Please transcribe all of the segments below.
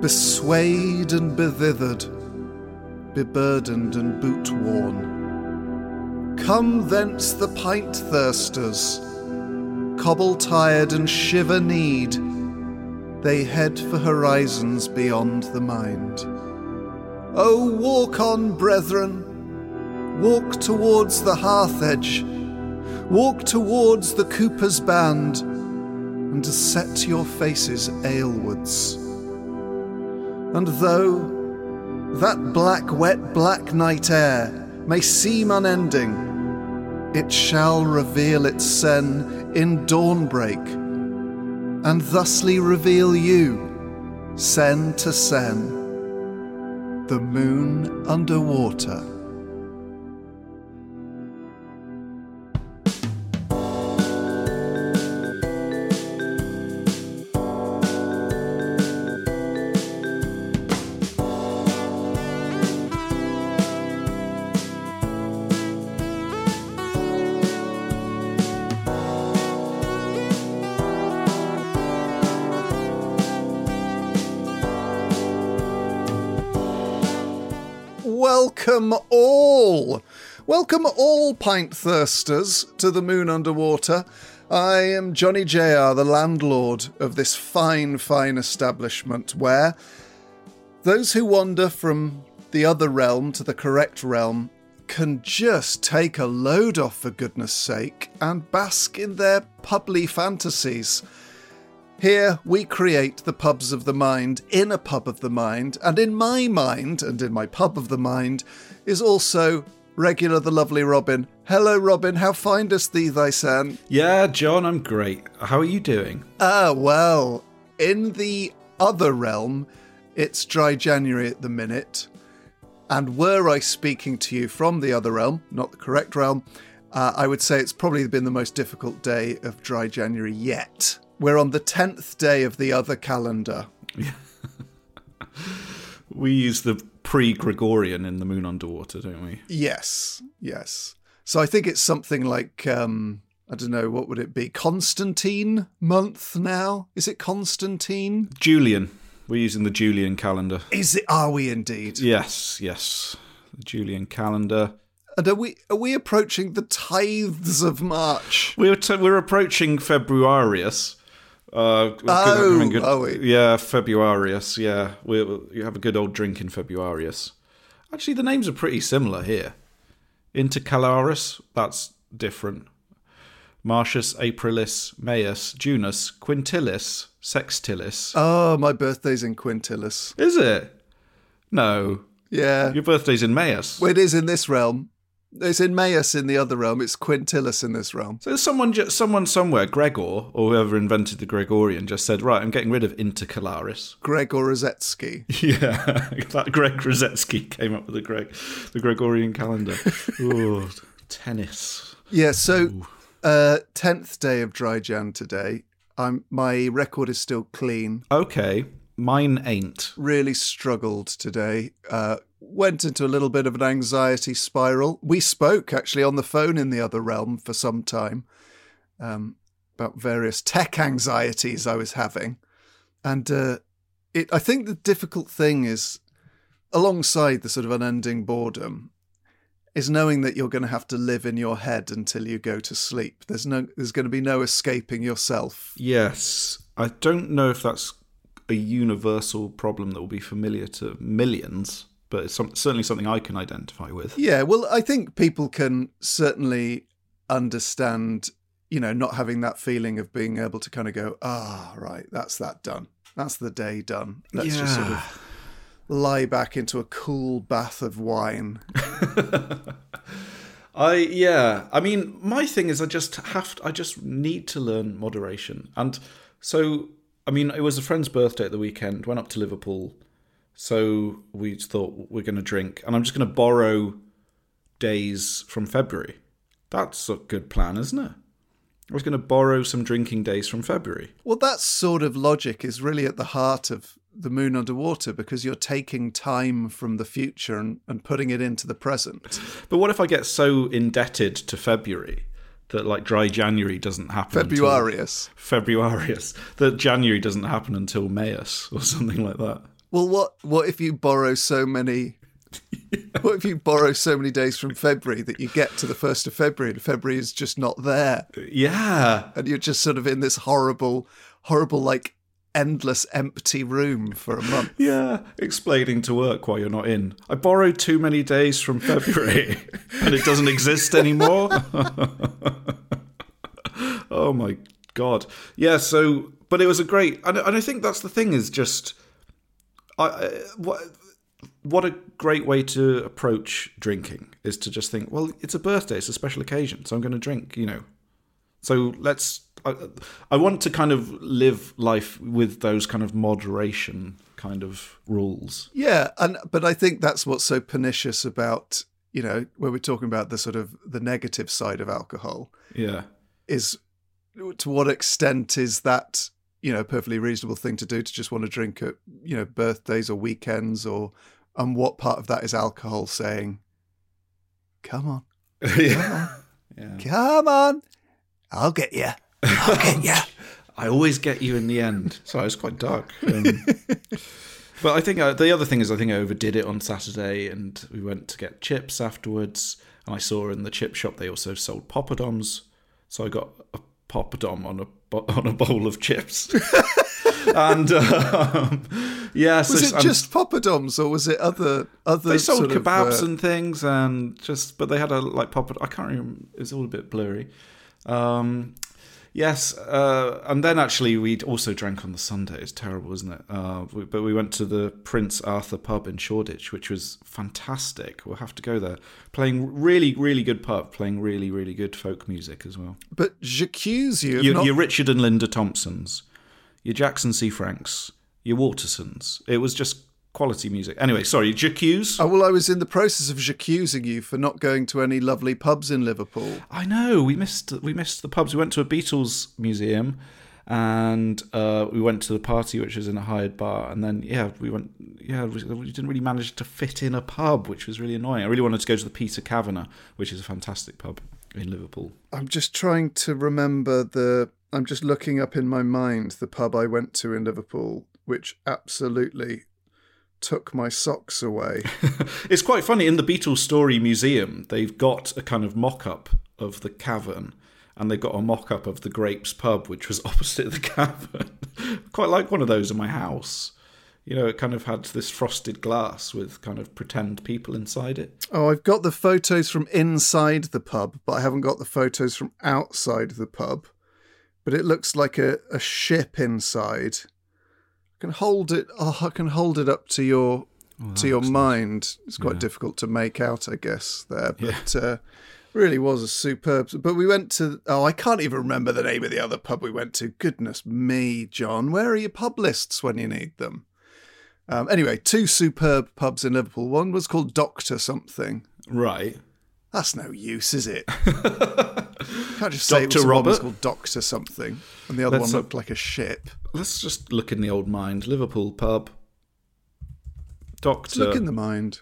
Beswayed and bethithered, beburdened and boot worn. Come thence the pint thirsters, cobble tired and shiver kneed. They head for horizons beyond the mind. Oh, walk on, brethren, walk towards the hearth edge, walk towards the cooper's band, and set your faces alewards. And though that black, wet, black night air may seem unending, it shall reveal its sen in dawnbreak, and thusly reveal you, sen to sen, the moon underwater. Welcome all! Welcome all pint thirsters to the moon underwater. I am Johnny JR, the landlord of this fine, fine establishment where those who wander from the other realm to the correct realm can just take a load off for goodness sake and bask in their publy fantasies. Here we create the pubs of the mind in a pub of the mind, and in my mind, and in my pub of the mind, is also regular the lovely Robin. Hello, Robin, how findest thee thy son? Yeah, John, I'm great. How are you doing? Ah, well, in the other realm, it's dry January at the minute. And were I speaking to you from the other realm, not the correct realm, uh, I would say it's probably been the most difficult day of dry January yet. We're on the 10th day of the other calendar. Yeah. We use the pre Gregorian in the moon underwater, don't we? Yes, yes. So I think it's something like, um, I don't know, what would it be? Constantine month now? Is it Constantine? Julian. We're using the Julian calendar. Is it? Are we indeed? Yes, yes. The Julian calendar. And are we are we approaching the tithes of March? We're, t- we're approaching Februarius. Uh, good- Oh, good- we? Yeah, Februarius. Yeah, we you have a good old drink in Februarius. Actually, the names are pretty similar here. Intercalaris, that's different. Martius, Aprilis, Maius, Junus, Quintilis, Sextilis. Oh, my birthday's in Quintilis. Is it? No, Yeah. your birthday's in Maius. Well, it is in this realm. It's in Maius in the other realm. It's Quintilis in this realm. So someone, ju- someone somewhere, Gregor or whoever invented the Gregorian, just said, "Right, I'm getting rid of Intercalaris." Gregor Rosetsky. Yeah, that Greg Rosetsky came up with the Greg, the Gregorian calendar. Ooh, tennis. Yeah, so uh, 10th day of dry Jan today. I'm my record is still clean. Okay, mine ain't. Really struggled today. Uh, went into a little bit of an anxiety spiral. We spoke actually on the phone in the other realm for some time um, about various tech anxieties I was having, and uh, it. I think the difficult thing is, alongside the sort of unending boredom, is knowing that you're going to have to live in your head until you go to sleep. There's no there's going to be no escaping yourself. Yes. I don't know if that's a universal problem that will be familiar to millions, but it's some, certainly something I can identify with. Yeah, well, I think people can certainly understand, you know, not having that feeling of being able to kind of go, ah, right, that's that done. That's the day done. Let's just sort of lie back into a cool bath of wine. I yeah. I mean, my thing is I just have to, I just need to learn moderation. And so I mean, it was a friend's birthday at the weekend. Went up to Liverpool. So we thought we're going to drink and I'm just going to borrow days from February. That's a good plan, isn't it? I was going to borrow some drinking days from February. Well, that sort of logic is really at the heart of the moon underwater because you're taking time from the future and, and putting it into the present. But what if I get so indebted to February that like dry January doesn't happen? Februarius. Februarius. That January doesn't happen until Maius or something like that. Well, what what if you borrow so many? what if you borrow so many days from February that you get to the first of February and February is just not there, Yeah. and you're just sort of in this horrible, horrible like endless empty room for a month. Yeah. Explaining to work why you're not in. I borrowed too many days from February and it doesn't exist anymore. oh my God. Yeah. So, but it was a great, and, and I think that's the thing is just, I, I what, what a great way to approach drinking is to just think, well, it's a birthday, it's a special occasion, so I'm going to drink, you know. So let's. I, I want to kind of live life with those kind of moderation kind of rules. Yeah, and but I think that's what's so pernicious about you know when we're talking about the sort of the negative side of alcohol Yeah. is to what extent is that you know a perfectly reasonable thing to do to just want to drink at you know birthdays or weekends or and what part of that is alcohol saying come on yeah. yeah. come on i'll get you i'll get you I always get you in the end. Sorry, it's quite dark. Um, but I think uh, the other thing is I think I overdid it on Saturday, and we went to get chips afterwards. And I saw in the chip shop they also sold poppadoms, so I got a poppadom on a on a bowl of chips. and um, yeah, so was it just poppadoms or was it other other they sold sort of, kebabs uh, and things and just but they had a like pop i can't remember it's all a bit blurry um yes uh and then actually we also drank on the sunday. It's terrible isn't it? Uh we, but we went to the prince arthur pub in shoreditch which was fantastic. We'll have to go there. Playing really really good pub playing really really good folk music as well. But j'accuse you of your, not your richard and linda Thompsons. You're jackson c franks You're watersons. It was just quality music anyway sorry j'accuse Oh, well, I was in the process of accusing you for not going to any lovely pubs in Liverpool. I know we missed we missed the pubs. We went to a Beatles museum, and uh, we went to the party, which was in a hired bar, and then yeah, we went. Yeah, we, we didn't really manage to fit in a pub, which was really annoying. I really wanted to go to the Peter Kavanagh, which is a fantastic pub in Liverpool. I'm just trying to remember the. I'm just looking up in my mind the pub I went to in Liverpool, which absolutely took my socks away. It's quite funny in the Beatles Story Museum. They've got a kind of mock-up of the cavern, and they've got a mock-up of the Grapes pub, which was opposite the cavern. quite like one of those in my house. You know, it kind of had this frosted glass with kind of pretend people inside it. oh, I've got the photos from inside the pub, but I haven't got the photos from outside the pub. But it looks like a, a ship inside. I can hold it. Oh, I can hold it up to your to your mind. It's quite difficult to make out, I guess. There, but uh, really was a superb. But we went to. Oh, I can't even remember the name of the other pub we went to. Goodness me, John, where are your pub lists when you need them? Um, anyway, two superb pubs in Liverpool. One was called Doctor Something. Right. That's no use, is it? Can't just say it Dr. was one was Robert? called Doctor Something, and the other Let's one look- looked like a ship. Let's just look in the old mind. Liverpool pub. Let's Doctor look in the mind.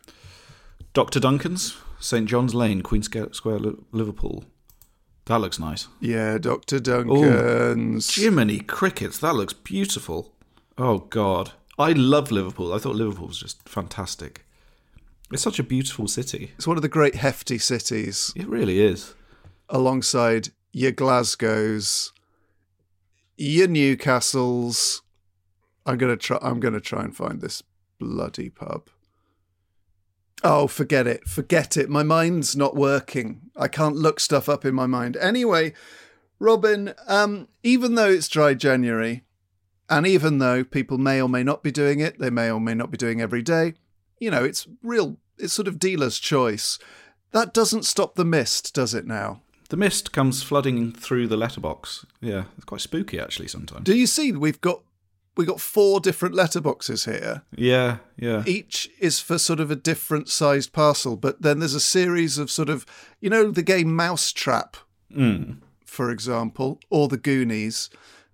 Doctor Duncan's, St John's Lane, Queen Square, Square, Liverpool. That looks nice. Yeah, Doctor Duncan's. Jiminy crickets, that looks beautiful. Oh God, I love Liverpool. I thought Liverpool was just fantastic. It's such a beautiful city. It's one of the great hefty cities It really is. Alongside your Glasgow's, your Newcastle's. I'm gonna try. I'm gonna try and find this bloody pub. Oh, forget it. Forget it. My mind's not working. I can't look stuff up in my mind. Anyway, Robin, um, even though it's dry January, and even though people may or may not be doing it, they may or may not be doing every day, you know, it's real, it's sort of dealer's choice. That doesn't stop the mist, does it now? The mist comes flooding through the letterbox. Yeah, it's quite spooky actually sometimes. Do you see we've got we've got four different letterboxes here. yeah, yeah. Each is for sort of a different sized parcel, but then there's a series of sort of you know the game Mousetrap, Mm. for example, or the Goonies.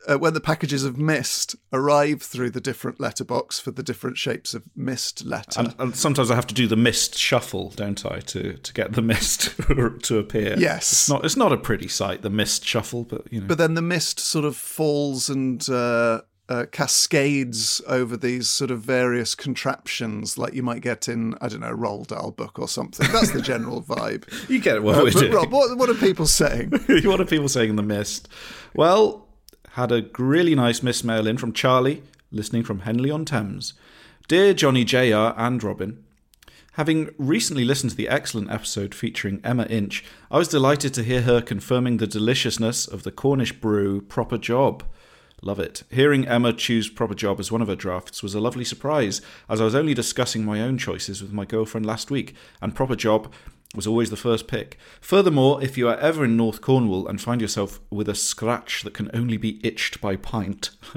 Uh, when the packages of mist arrive through the different letterbox for the different shapes of mist letter. And, and sometimes I have to do the mist shuffle, don't I, to, to get the mist to appear. Yes. It's not it's not a pretty sight, the mist shuffle, but you know. but then the mist sort of falls and uh, uh, cascades over these sort of various contraptions, like you might get in, I don't know, a Roald Dahl book or something. That's the general vibe. you get what Uh, we're but doing. Rob, what, what are people saying? what are people saying in the mist? Well, had a really nice miss mail in from Charlie, listening from Henley on Thames. Dear Johnny JR and Robin, Having recently listened to the excellent episode featuring Emma Inch, I was delighted to hear her confirming the deliciousness of the Cornish brew Proper Job. Love it. Hearing Emma choose Proper Job as one of her drafts was a lovely surprise, as I was only discussing my own choices with my girlfriend last week, and Proper Job was always the first pick. Furthermore, if you are ever in North Cornwall and find yourself with a scratch that can only be itched by pint,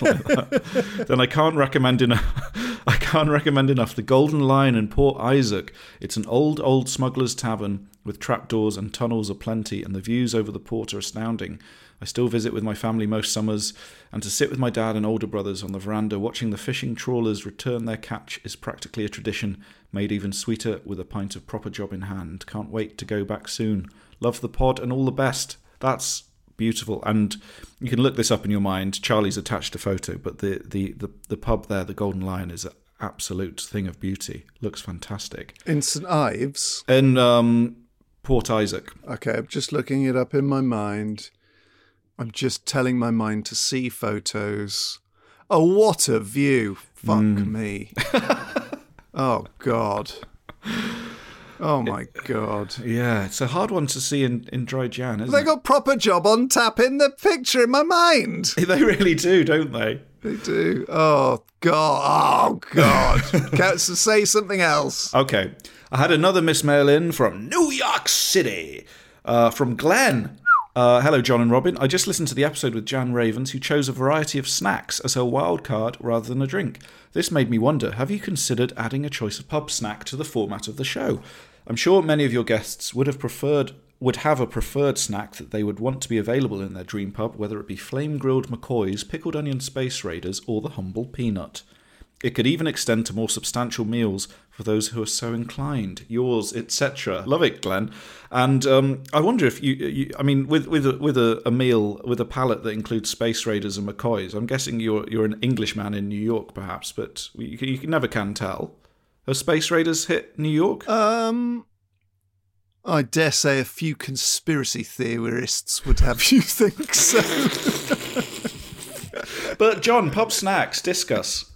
then I can't recommend enough. I can't recommend enough the Golden Lion in Port Isaac. It's an old, old smuggler's tavern with trapdoors and tunnels aplenty, and the views over the port are astounding. I still visit with my family most summers, and to sit with my dad and older brothers on the veranda watching the fishing trawlers return their catch is practically a tradition, made even sweeter with a pint of proper job in hand. Can't wait to go back soon. Love the pod and all the best. That's beautiful, and you can look this up in your mind. Charlie's attached a photo, but the the the, the pub there, the Golden Lion, is an absolute thing of beauty. Looks fantastic. In St Ives. In um, Port Isaac, Okay, I'm just looking it up in my mind. I'm just telling my mind to see photos. Oh, what a view. Fuck me. oh, God. Oh, my God. yeah, it's a hard one to see in, in dry Jan, isn't They it? got proper job on tap in the picture in my mind. They really do, don't they? They do. Oh, God. Oh, God. Can't say something else. Okay. I had another miss mail in from New York City, uh, from Glenn. Uh, hello, John and Robin. I just listened to the episode with Jan Ravens, who chose a variety of snacks as her wild card rather than a drink. This made me wonder have you considered adding a choice of pub snack to the format of the show? I'm sure many of your guests would have preferred would have a preferred snack that they would want to be available in their dream pub, whether it be flame grilled McCoys, pickled onion space raiders, or the humble peanut. It could even extend to more substantial meals for those who are so inclined. Yours, etc. Love it, Glenn. And um, I wonder if you, you I mean, with with a, with a, a meal with a palette that includes Space Raiders and McCoys. I'm guessing you're you're an Englishman in New York, perhaps, but you, you never can tell. Have Space Raiders hit New York? Um, I dare say a few conspiracy theorists would have you think so. but John, pop snacks, discuss.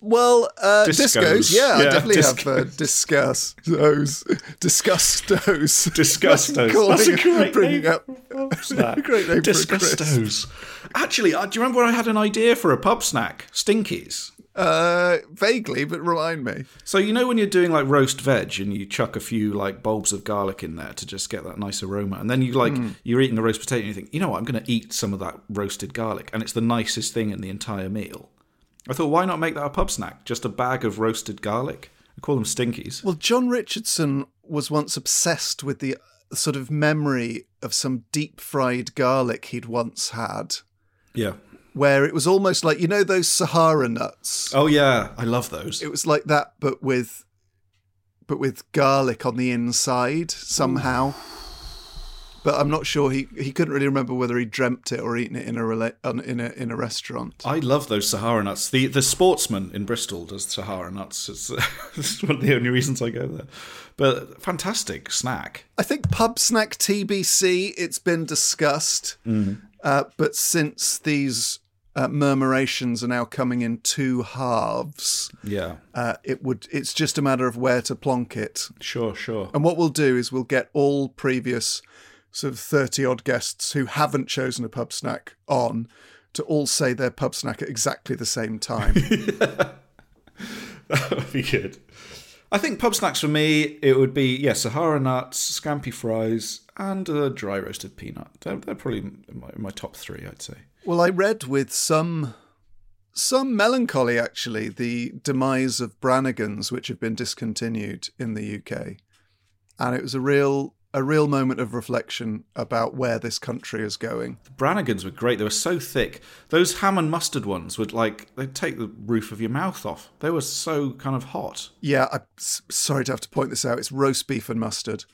Well, uh, Discos. discos. Yeah, I Yeah, definitely have discos. uh, discuss those, disgustos. Disgustos. That's a great bringing name up a. Great name. Disgustos. Actually, uh, do you remember when I had an idea for a pub snack? Stinkies. Uh, vaguely, but remind me. So you know when you're doing like roast veg and you chuck a few like bulbs of garlic in there to just get that nice aroma, and then you like you're eating the roast potato and you think, you know what, I'm going to eat some of that roasted garlic, and it's the nicest thing in the entire meal. I thought, why not make that a pub snack? Just a bag of roasted garlic. I call them stinkies. Well, John Richardson was once obsessed with the uh, sort of memory of some deep fried garlic he'd once had, Yeah. where it was almost like you know those Sahara nuts. Oh yeah, I love those. It was like that, but with but with garlic on the inside somehow. But I'm not sure he, he couldn't really remember whether he dreamt it or eaten it in a rela- in a in a restaurant. I love those Sahara nuts. The the sportsman in Bristol does Sahara nuts. It's, it's one of the only reasons I go there. But fantastic snack. I think pub snack TBC. It's been discussed, uh, but since these uh, murmurations are now coming in two halves, Yeah, uh, it would. It's just a matter of where to plonk it. sure, sure. And what we'll do is we'll get all previous sort of 30 odd guests who haven't chosen a pub snack on to all say their pub snack at exactly the same time. That would be good. I think pub snacks for me, it would be yeah, Sahara nuts, scampi fries, and a dry roasted peanut. They're, they're probably in my, in my top three, I'd say. well, I read with some some melancholy actually the demise of Brannigan's which have been discontinued in the UK. And it was a real a real moment of reflection about where this country is going. The Brannigans were great. They were so thick. Those ham and mustard ones would like they'd take the roof of your mouth off. They were so kind of hot. Yeah, I'm sorry to have to point this out. It's roast beef and mustard.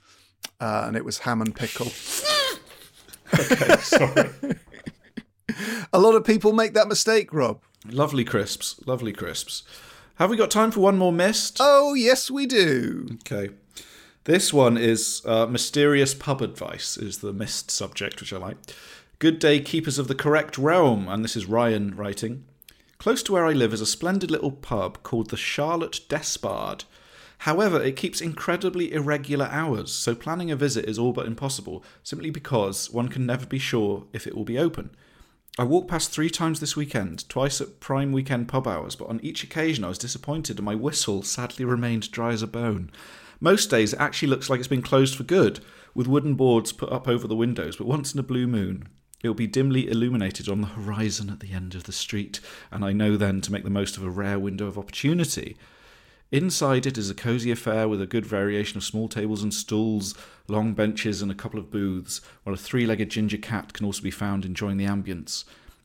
Uh, and it was ham and pickle. Okay, sorry. A lot of people make that mistake, Rob. lovely crisps, lovely crisps. Have we got time for one more mist? Oh, yes, we do. Okay. This one is uh, mysterious pub advice is the missed subject, which I like. Good day, keepers of the correct realm, and this is Ryan writing. Close to where I live is a splendid little pub called the Charlotte Despard. However, it keeps incredibly irregular hours, so planning a visit is all but impossible, simply because one can never be sure if it will be open. I walked past three times this weekend, twice at prime weekend pub hours, but on each occasion I was disappointed and my whistle sadly remained dry as a bone. Most days it actually looks like it's been closed for good, with wooden boards put up over the windows, but once in a blue moon, it will be dimly illuminated on the horizon at the end of the street, and I know then to make the most of a rare window of opportunity. Inside it is a cosy affair with a good variation of small tables and stools, long benches, and a couple of booths, while a three legged ginger cat can also be found enjoying the ambience.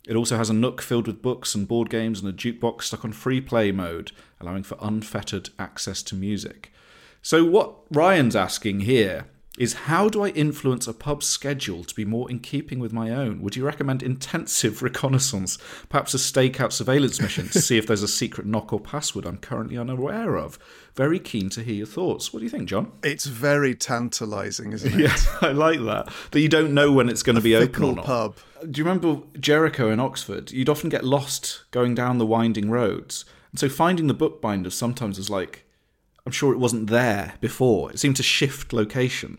It also has a nook filled with books and board games and a jukebox stuck on free play mode, allowing for unfettered access to music. So, what Ryan's asking here is how do I influence a pub's schedule to be more in keeping with my own? Would you recommend intensive reconnaissance, perhaps a stakeout surveillance mission to see if there's a secret knock or password I'm currently unaware of? Very keen to hear your thoughts. What do you think, John? It's very tantalising, isn't it? Yeah, I like that. That you don't know when it's going to be open or not. pub. Do you remember Jericho in Oxford? You'd often get lost going down the winding roads. And so finding the bookbinders sometimes was like, I'm sure it wasn't there before. It seemed to shift location.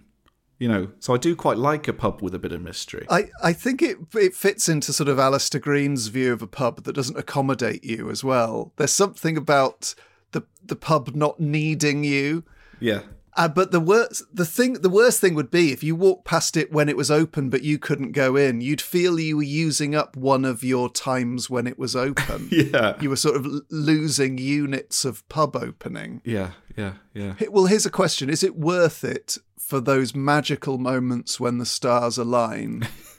You know, so I do quite like a pub with a bit of mystery. I, I think it it fits into sort of Alistair Green's view of a pub that doesn't accommodate you as well. There's something about the the pub not needing you. yeah. Uh, but the worst the thing the worst thing would be if you walked past it when it was open but you couldn't go in. You'd feel you were using up one of your times when it was open. Yeah. You were sort of losing units of pub opening. Yeah, yeah, yeah. Well, here's a question: Is it worth it for those magical moments when the stars align?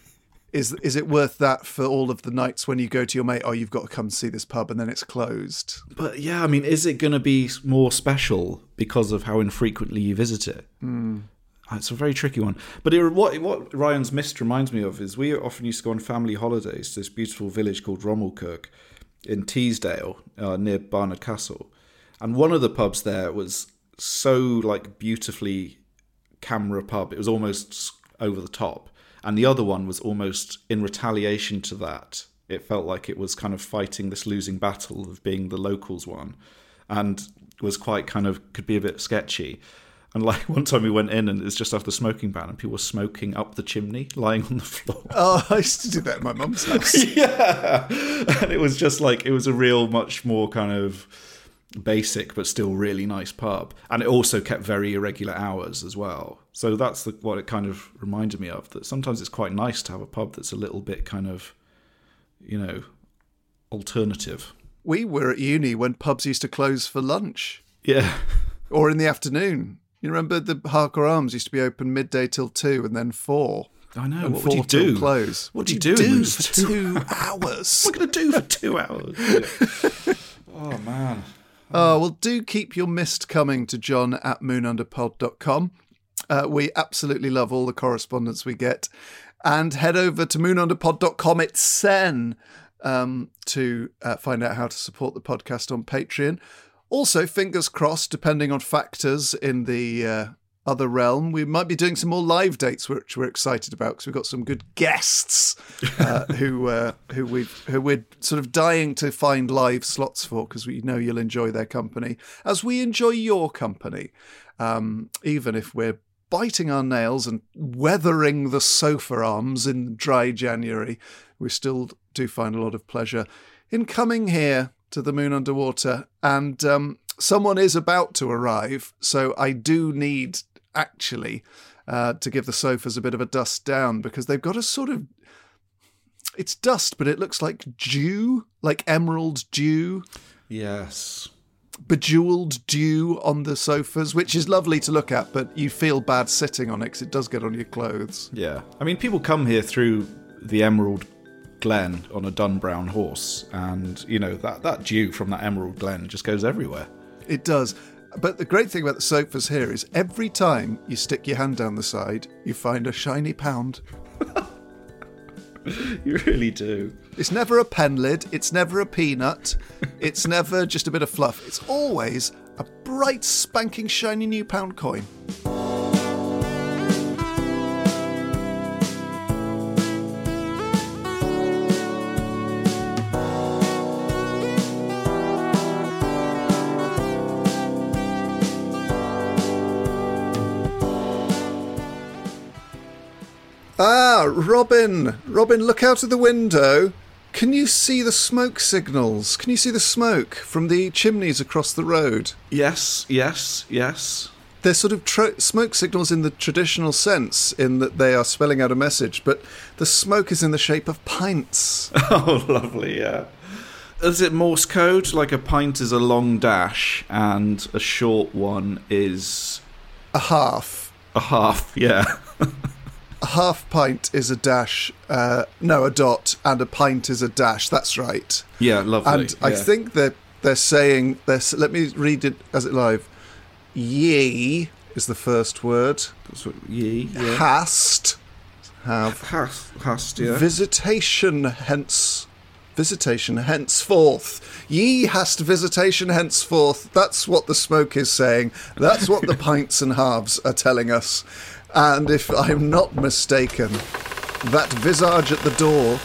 is is it worth that for all of the nights when you go to your mate? Oh, you've got to come see this pub, and then it's closed. But yeah, I mean, is it going to be more special because of how infrequently you visit it? Uh, It's a very tricky one. But it, what what Ryan's mist reminds me of is we often used to go on family holidays to this beautiful village called Romaldkirk in Teesdale uh, near Barnard Castle, and one of the pubs there was so like beautifully camera pub. It was almost over the top, and the other one was almost in retaliation to that. It felt like it was kind of fighting this losing battle of being the locals one, and was quite kind of could be a bit sketchy. And like one time we went in and it was just after the smoking ban, and people were smoking up the chimney, lying on the floor. Oh, I used to do that at my mum's house. yeah, and it was just like it was a real much more kind of basic but still really nice pub and it also kept very irregular hours as well so that's the, what it kind of reminded me of that sometimes it's quite nice to have a pub that's a little bit kind of you know alternative we were at uni when pubs used to close for lunch yeah or in the afternoon. You remember the Harker Arms used to be open midday till two, and then four. i know and what four would you do Close. what do you do, do in do for two- two hours? what i going to do for two hours Yeah. oh man Oh, well, do keep your mist coming to john at moonunderpod.com. Uh, we absolutely love all the correspondence we get. And head over to moonunderpod.com. It's Sen um, to uh, find out how to support the podcast on Patreon. Also, fingers crossed, depending on factors in the uh, other realm, we might be doing some more live dates, which we're excited about because we've got some good guests uh, who uh, who we who we're sort of dying to find live slots for because we know you'll enjoy their company as we enjoy your company, um, even if we're biting our nails and weathering the sofa arms in dry January. We still do find a lot of pleasure in coming here to the moon underwater and um, someone is about to arrive so i do need actually uh, to give the sofas a bit of a dust down because they've got a sort of it's dust but it looks like dew like emerald dew Yes. bejeweled dew on the sofas which is lovely to look at but you feel bad sitting on it because it does get on your clothes Yeah. I mean, people come here through the Emerald Glen on a dun brown horse, and, you know, that, that dew from that Emerald Glen just goes everywhere. It does. But the great thing about the sofas here is every time you stick your hand down the side, you find a shiny pound. You really do. It's never a pen lid, it's never a peanut, it's never just a bit of fluff. It's always a bright, spanking, shiny new pound coin. Robin! Robin, look out of the window. Can you see the smoke signals? Can you see the smoke from the chimneys across the road? Yes, yes, yes. They're sort of tro- smoke signals in the traditional sense, in that they are spelling out a message, but the smoke is in the shape of pints. Oh, lovely, yeah. Is it Morse code? Like a pint is a long dash, and a short one is a half. a half, yeah. A half pint is a dash, uh, no, a dot, and a pint is a dash. That's right. yeah, lovely. And I think they're, they're saying, they're, let me read it as it live. Ye is the first word. That's what, ye, yeah. Hast, have. Hast, hast, yeah. Visitation hence. Visitation henceforth. Ye hast visitation henceforth. That's what the smoke is saying. That's what the pints and halves are telling us. And if I'm not mistaken, that visage at the door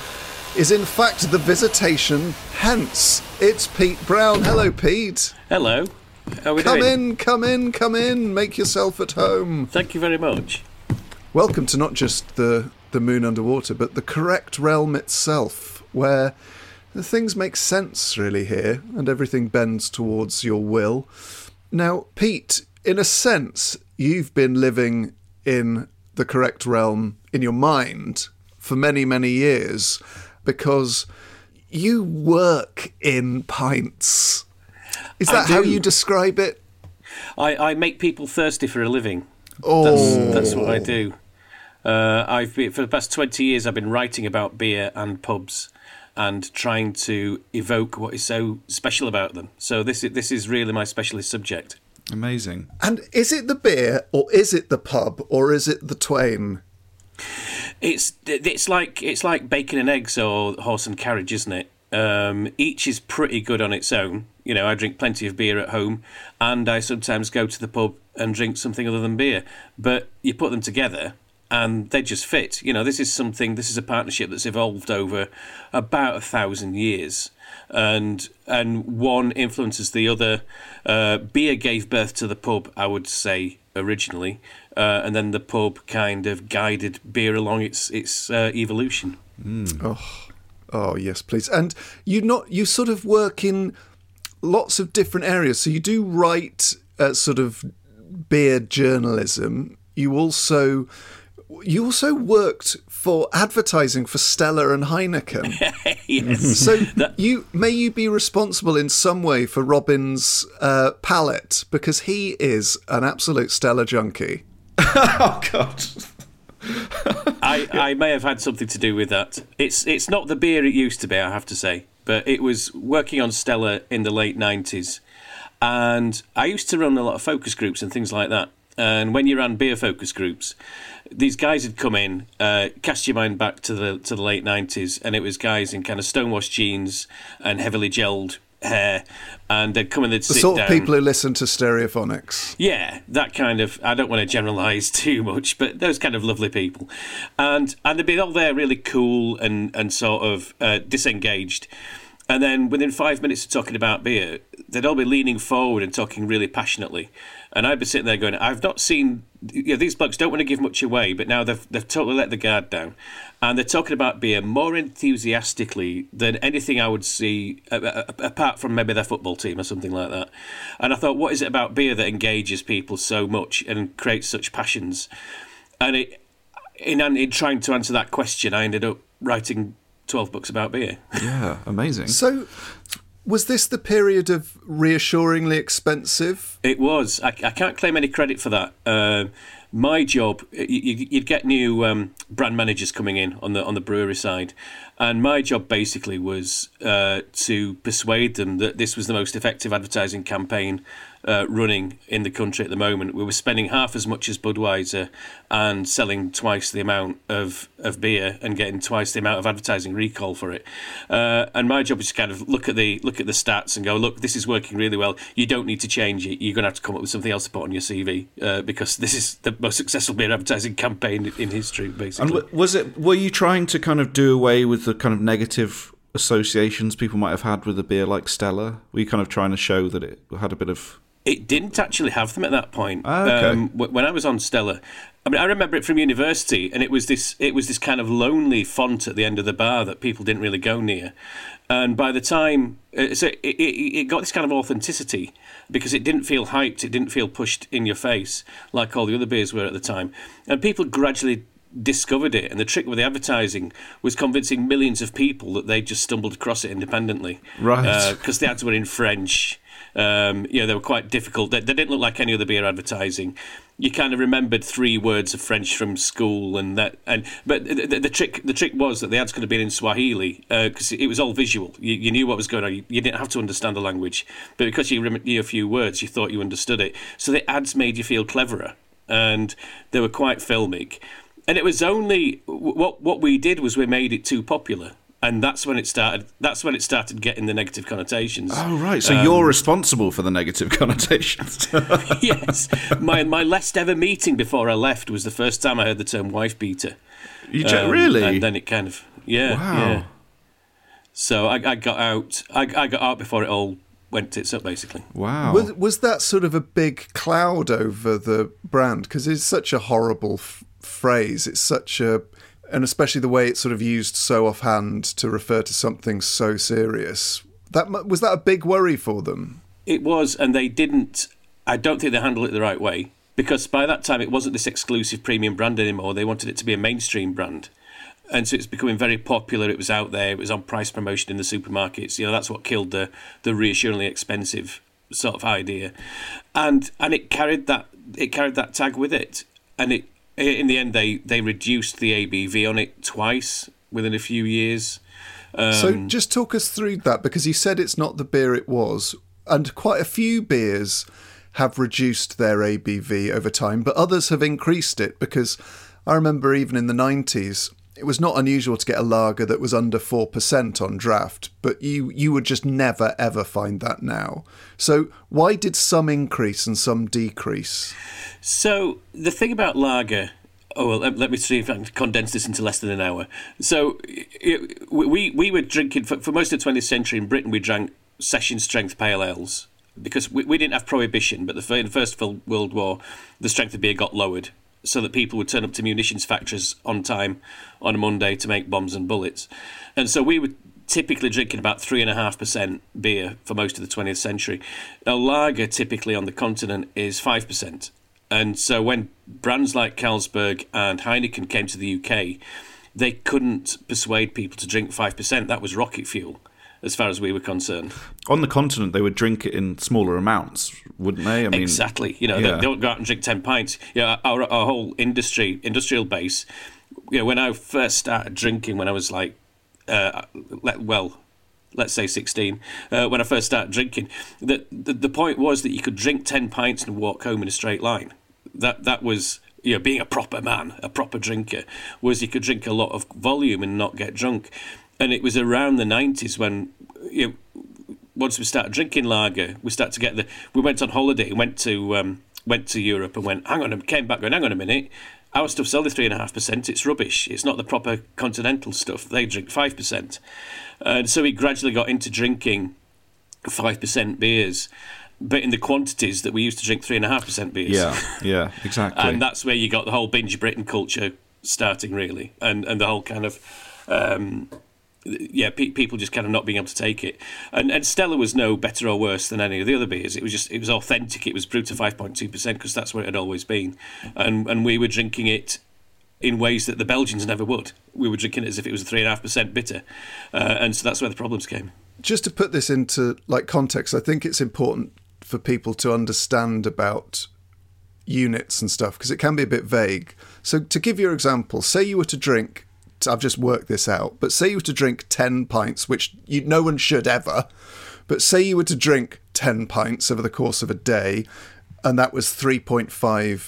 is in fact the visitation hence. It's Pete Brown. Hello, Pete. Hello. How are we Come doing? in, come in, come in. Make yourself at home. Thank you very much. Welcome to not just the, the moon underwater, but the correct realm itself, where the things make sense really here and everything bends towards your will. Now, Pete, in a sense, you've been living in the correct realm in your mind for many, many years because you work in pints. Is that how you describe it? I, I make people thirsty for a living. Oh, That's, that's what I do. Uh, I've been, for the past 20 years, I've been writing about beer and pubs and trying to evoke what is so special about them. So this is, this is really my specialist subject. Amazing. And is it the beer, or is it the pub, or is it the twain? It's it's like it's like bacon and eggs or horse and carriage, isn't it? Um, each is pretty good on its own. You know, I drink plenty of beer at home, and I sometimes go to the pub and drink something other than beer. But you put them together, and they just fit. You know, this is something. This is a partnership that's evolved over about a thousand years, and and one influences the other. Uh, beer gave birth to the pub, I would say originally, uh, and then the pub kind of guided beer along its its uh, evolution. Oh yes, please. And you not you sort of work in lots of different areas. So you do write uh, sort of beer journalism. You also you also worked for advertising for Stella and Heineken. yes. So you may you be responsible in some way for Robin's uh, palate because he is an absolute Stella junkie. Oh, God. I, I may have had something to do with that. It's it's not the beer it used to be, I have to say, but it was working on Stella in the late nineties, and I used to run a lot of focus groups and things like that. And when you ran beer focus groups, these guys had come in, uh, cast your mind back to the to the late nineties, and it was guys in kind of stonewashed jeans and heavily gelled hair, and they'd come and they'd The sit sort down. of people who listen to stereophonics. Yeah, that kind of. I don't want to generalise too much, but those kind of lovely people, and and they'd be all there really cool and and sort of uh, disengaged, and then within five minutes of talking about beer, they'd all be leaning forward and talking really passionately, and I'd be sitting there going, I've not seen. You know, these blokes don't want to give much away, but now they've they've totally let the guard down, and they're talking about beer more enthusiastically than anything I would see a- a- apart from maybe their football team or something like that. And I thought, what is it about beer that engages people so much and creates such passions? And it, in, in trying to answer that question, I ended up writing 12 books about beer. Yeah, amazing. So, was this the period of reassuringly expensive? It was. I, I can't claim any credit for that. Uh, my job, you, you'd get new um, brand managers coming in on the on the brewery side, and my job basically was uh, to persuade them that this was the most effective advertising campaign uh, running in the country at the moment. We were spending half as much as Budweiser and selling twice the amount of, of beer and getting twice the amount of advertising recall for it. Uh, and my job was to kind of look at the look at the stats and go, look, this is working really well. You don't need to change it. You're going to have to come up with something else to put on your CV uh, because this is the most successful beer advertising campaign in history, And basically. w- was it? Were you trying to kind of do away with the kind of negative associations people might have had with a beer like Stella? Were you kind of trying to show that it had a bit of? It didn't actually have them at that point. Ah, okay. um, wh- when I was on Stella, I mean, I remember it from university, and it was this it was this kind of lonely font at the end of the bar that people didn't really go near. And by the time, uh, so it, it, it got this kind of authenticity because it didn't feel hyped, it didn't feel pushed in your face like all the other beers were at the time, and people gradually discovered it and the trick with the advertising was convincing millions of people that they just stumbled across it independently Right. because the ads were in French. Um, you know, they were quite difficult. They, they didn't look like any other beer advertising. You kind of remembered three words of French from school, and that. And but the, the, the trick, the trick was that the ads could have been in Swahili because it was all visual. You, you knew what was going on. You, you didn't have to understand the language, but because you knew a few words, you thought you understood it. So the ads made you feel cleverer, and they were quite filmic. And it was only what what we did was we made it too popular. And that's when it started. That's when it started getting the negative connotations. Oh right, so Um, you're responsible for the negative connotations. yes. My my last ever meeting before I left was the first time I heard the term wife beater. you ch- Um, really? And then it kind of yeah. Wow. Yeah. So I, I got out. I, I got out before it all went tits up, basically. wow. Was, was that sort of a big cloud over the brand? Because it's such a horrible f- phrase. It's such a. And especially the way it's sort of used so offhand to refer to something so serious. That was that a big worry for them? It was, and they didn't. I don't think they handled it the right way because by that time it wasn't this exclusive premium brand anymore. They wanted it to be a mainstream brand, and so it's becoming very popular. It was out there. It was on price promotion in the supermarkets. You know, that's what killed the the reassuringly expensive sort of idea, and and it carried that it carried that tag with it, and it in the end they they reduced the ABV on it twice within a few years. so um, just talk us through that because you said it's not the beer it was, and quite a few beers have reduced their ABV over time, but others have increased it because I remember even in the 90s. It was not unusual to get a lager that was under 4% on draft, but you, you would just never ever find that now. So, why did some increase and some decrease? So the thing about lager. Oh well, let, me see if I can condense this into less than an hour. So we we were drinking for, for most of the 20th century in Britain. We drank session strength pale ales because we, we didn't have prohibition. But the, in the First World War, the strength of beer got lowered so that people would turn up to munitions factories on time on a Monday to make bombs and bullets. And so we were typically drinking about 3.5% beer for most of the 20th century. A lager typically on the continent is 5%. And so when brands like Carlsberg and Heineken came to the UK, they couldn't persuade people to drink 5%. That was rocket fuel, as far as we were concerned. On the continent, they would drink it in smaller amounts, wouldn't they? I mean, exactly. You know, yeah. they, they don't go out and drink 10 pints. You know, our, our whole industry, industrial base, you know, when I first started drinking, when I was like, uh, let, well, let's say 16, uh, when I first started drinking, the, the, the point was that you could drink 10 pints and walk home in a straight line. That that was you know being a proper man, a proper drinker, was you could drink a lot of volume and not get drunk. And it was around the nineties when you know, once we started drinking lager, we started to get the. We went on holiday, went to um, went to Europe, and went. Hang on, and came back going. Hang on a minute. Our stuff's only three and a half percent. It's rubbish. It's not the proper continental stuff. They drink five percent, and so we gradually got into drinking five percent beers, but in the quantities that we used to drink three and a half percent beers. Yeah, yeah, exactly. and that's where you got the whole binge Britain culture starting, really, and and the whole kind of. Um, yeah, pe- people just kind of not being able to take it, and and Stella was no better or worse than any of the other beers. It was just it was authentic. It was brewed to five point two percent because that's where it had always been, and and we were drinking it in ways that the Belgians never would. We were drinking it as if it was a three and a half percent bitter, uh, and so that's where the problems came. Just to put this into like context, I think it's important for people to understand about units and stuff because it can be a bit vague. So to give your example, say you were to drink I've just worked this out, but say you were to drink 10 pints, which you, no one should ever, but say you were to drink 10 pints over the course of a day, and that was 3.5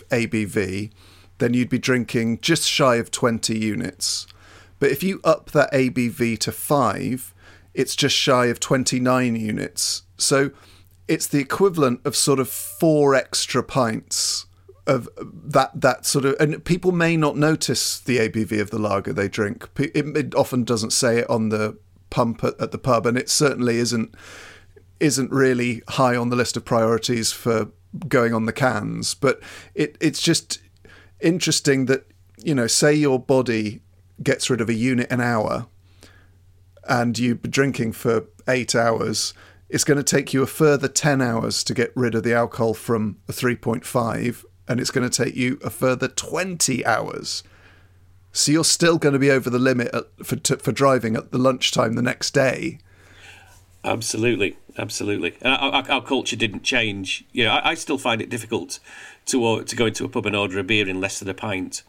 ABV, then you'd be drinking just shy of 20 units. But if you up that ABV to 5, it's just shy of 29 units. So it's the equivalent of sort of four extra pints of that that sort of and people may not notice the ABV of the lager they drink. It, it often doesn't say it on the pump at, at, the pub, and it certainly isn't isn't really high on the list of priorities for going on the cans. But it it's just interesting that you know, say your body gets rid of a unit an hour, and you've been drinking for eight hours. It's going to take you a further 10 hours to get rid of the alcohol from a 3.5 and it's going to take you a further 20 hours. So you're still going to be over the limit at, for for driving at the lunchtime the next day. Absolutely, absolutely. And our, our, culture didn't change. You know, I, I, still find it difficult to to go into a pub and order a beer in less than a pint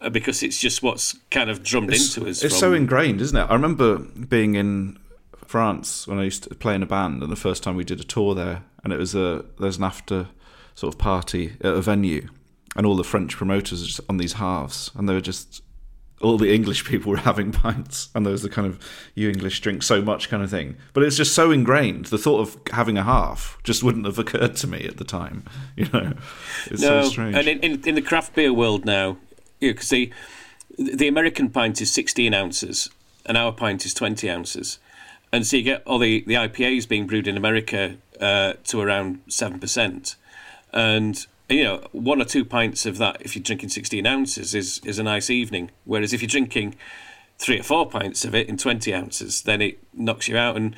uh, because it's just what's kind of drummed it's, into us. It's from... so ingrained, isn't it? I remember being in France when I used to play in a band, and the first time we did a tour there, and it was a there's an after sort of party at a venue, and all the French promoters are just on these halves, and they were just all the English people were having pints, and there was the kind of you English drink so much kind of thing. But it's just so ingrained. The thought of having a half just wouldn't have occurred to me at the time. You know, it's no, so strange. And in, in, in the craft beer world now, you can see the American pint is 16 ounces, and our pint is 20 ounces. And so you get all the, the IPAs being brewed in America uh, to around 7% and you know one or two pints of that if you're drinking 16 ounces is is a nice evening. Whereas if you're drinking three or four pints of it in 20 ounces then it knocks you out. And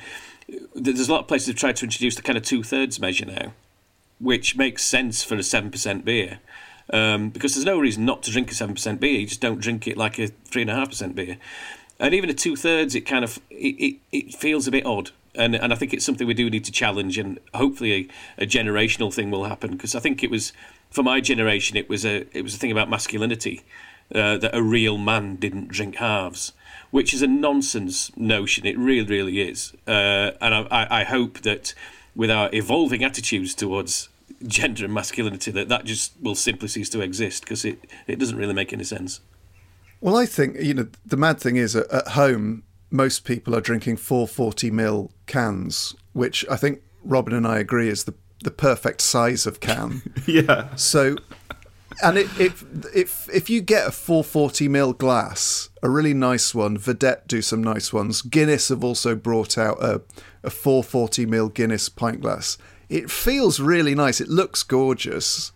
there's a lot of places have tried to introduce the kind of two-thirds measure now which makes sense for a 7% beer. Um, because there's no reason not to drink a 7% beer. You just don't drink it like a 3.5% beer. And even a two-thirds it kind of it, it, it feels a bit odd and and I think it's something we do need to challenge, and hopefully a, a generational thing will happen because I think it was for my generation it was a it was a thing about masculinity uh, that a real man didn't drink halves, which is a nonsense notion. It really really is, uh, and I, I hope that with our evolving attitudes towards gender and masculinity that that just will simply cease to exist because it, it doesn't really make any sense. Well, I think you know the mad thing is at home most people are drinking 440 ml cans, which I think Robin and I agree is the the perfect size of can. yeah. So, and it, if if if you get a 440 ml glass, a really nice one, Vedette do some nice ones. Guinness have also brought out a a 440 ml Guinness pint glass. It feels really nice. It looks gorgeous,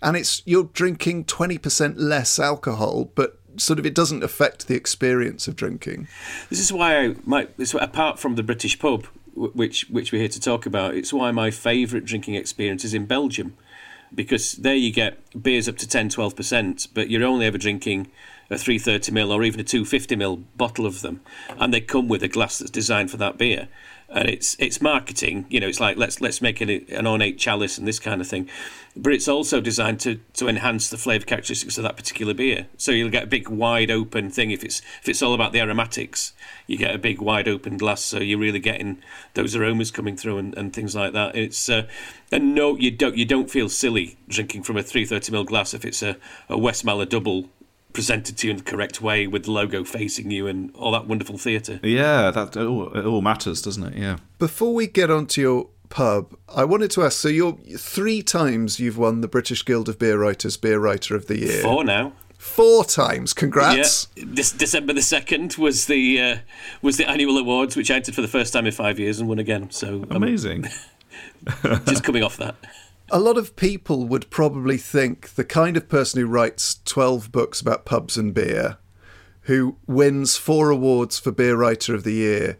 and it's you're drinking 20% less alcohol, but sort of it doesn't affect the experience of drinking. This is why I my apart from the British pub, which which we're here to talk about, it's why my favourite drinking experience is in Belgium, because there you get beers up to 10 12 percent, but you're only ever drinking a 330 ml or even a 250 ml bottle of them, and they come with a glass that's designed for that beer. And it's it's marketing. You know, it's like let's let's make it an ornate chalice and this kind of thing, but it's also designed to to enhance the flavour characteristics of that particular beer. So you'll get a big wide open thing if it's if it's all about the aromatics. You get a big wide open glass, so you're really getting those aromas coming through and, and things like that. It's uh, and no, you don't you don't feel silly drinking from a 330 ml glass if it's a, a Westmalle double presented to you in the correct way with the logo facing you and all that wonderful theatre. Yeah, that it all, it all matters, doesn't it? Yeah. Before we get onto your pub, I wanted to ask. So, you're three times you've won the British Guild of Beer Writers Beer Writer of the Year. Four now. Four times. Congrats. Yeah, this December the second was the uh, was the annual awards, which I entered for the first time in five years and won again. So um, Amazing. just coming off that. A lot of people would probably think the kind of person who writes 12 books about pubs and beer, who wins four awards for Beer Writer of the Year,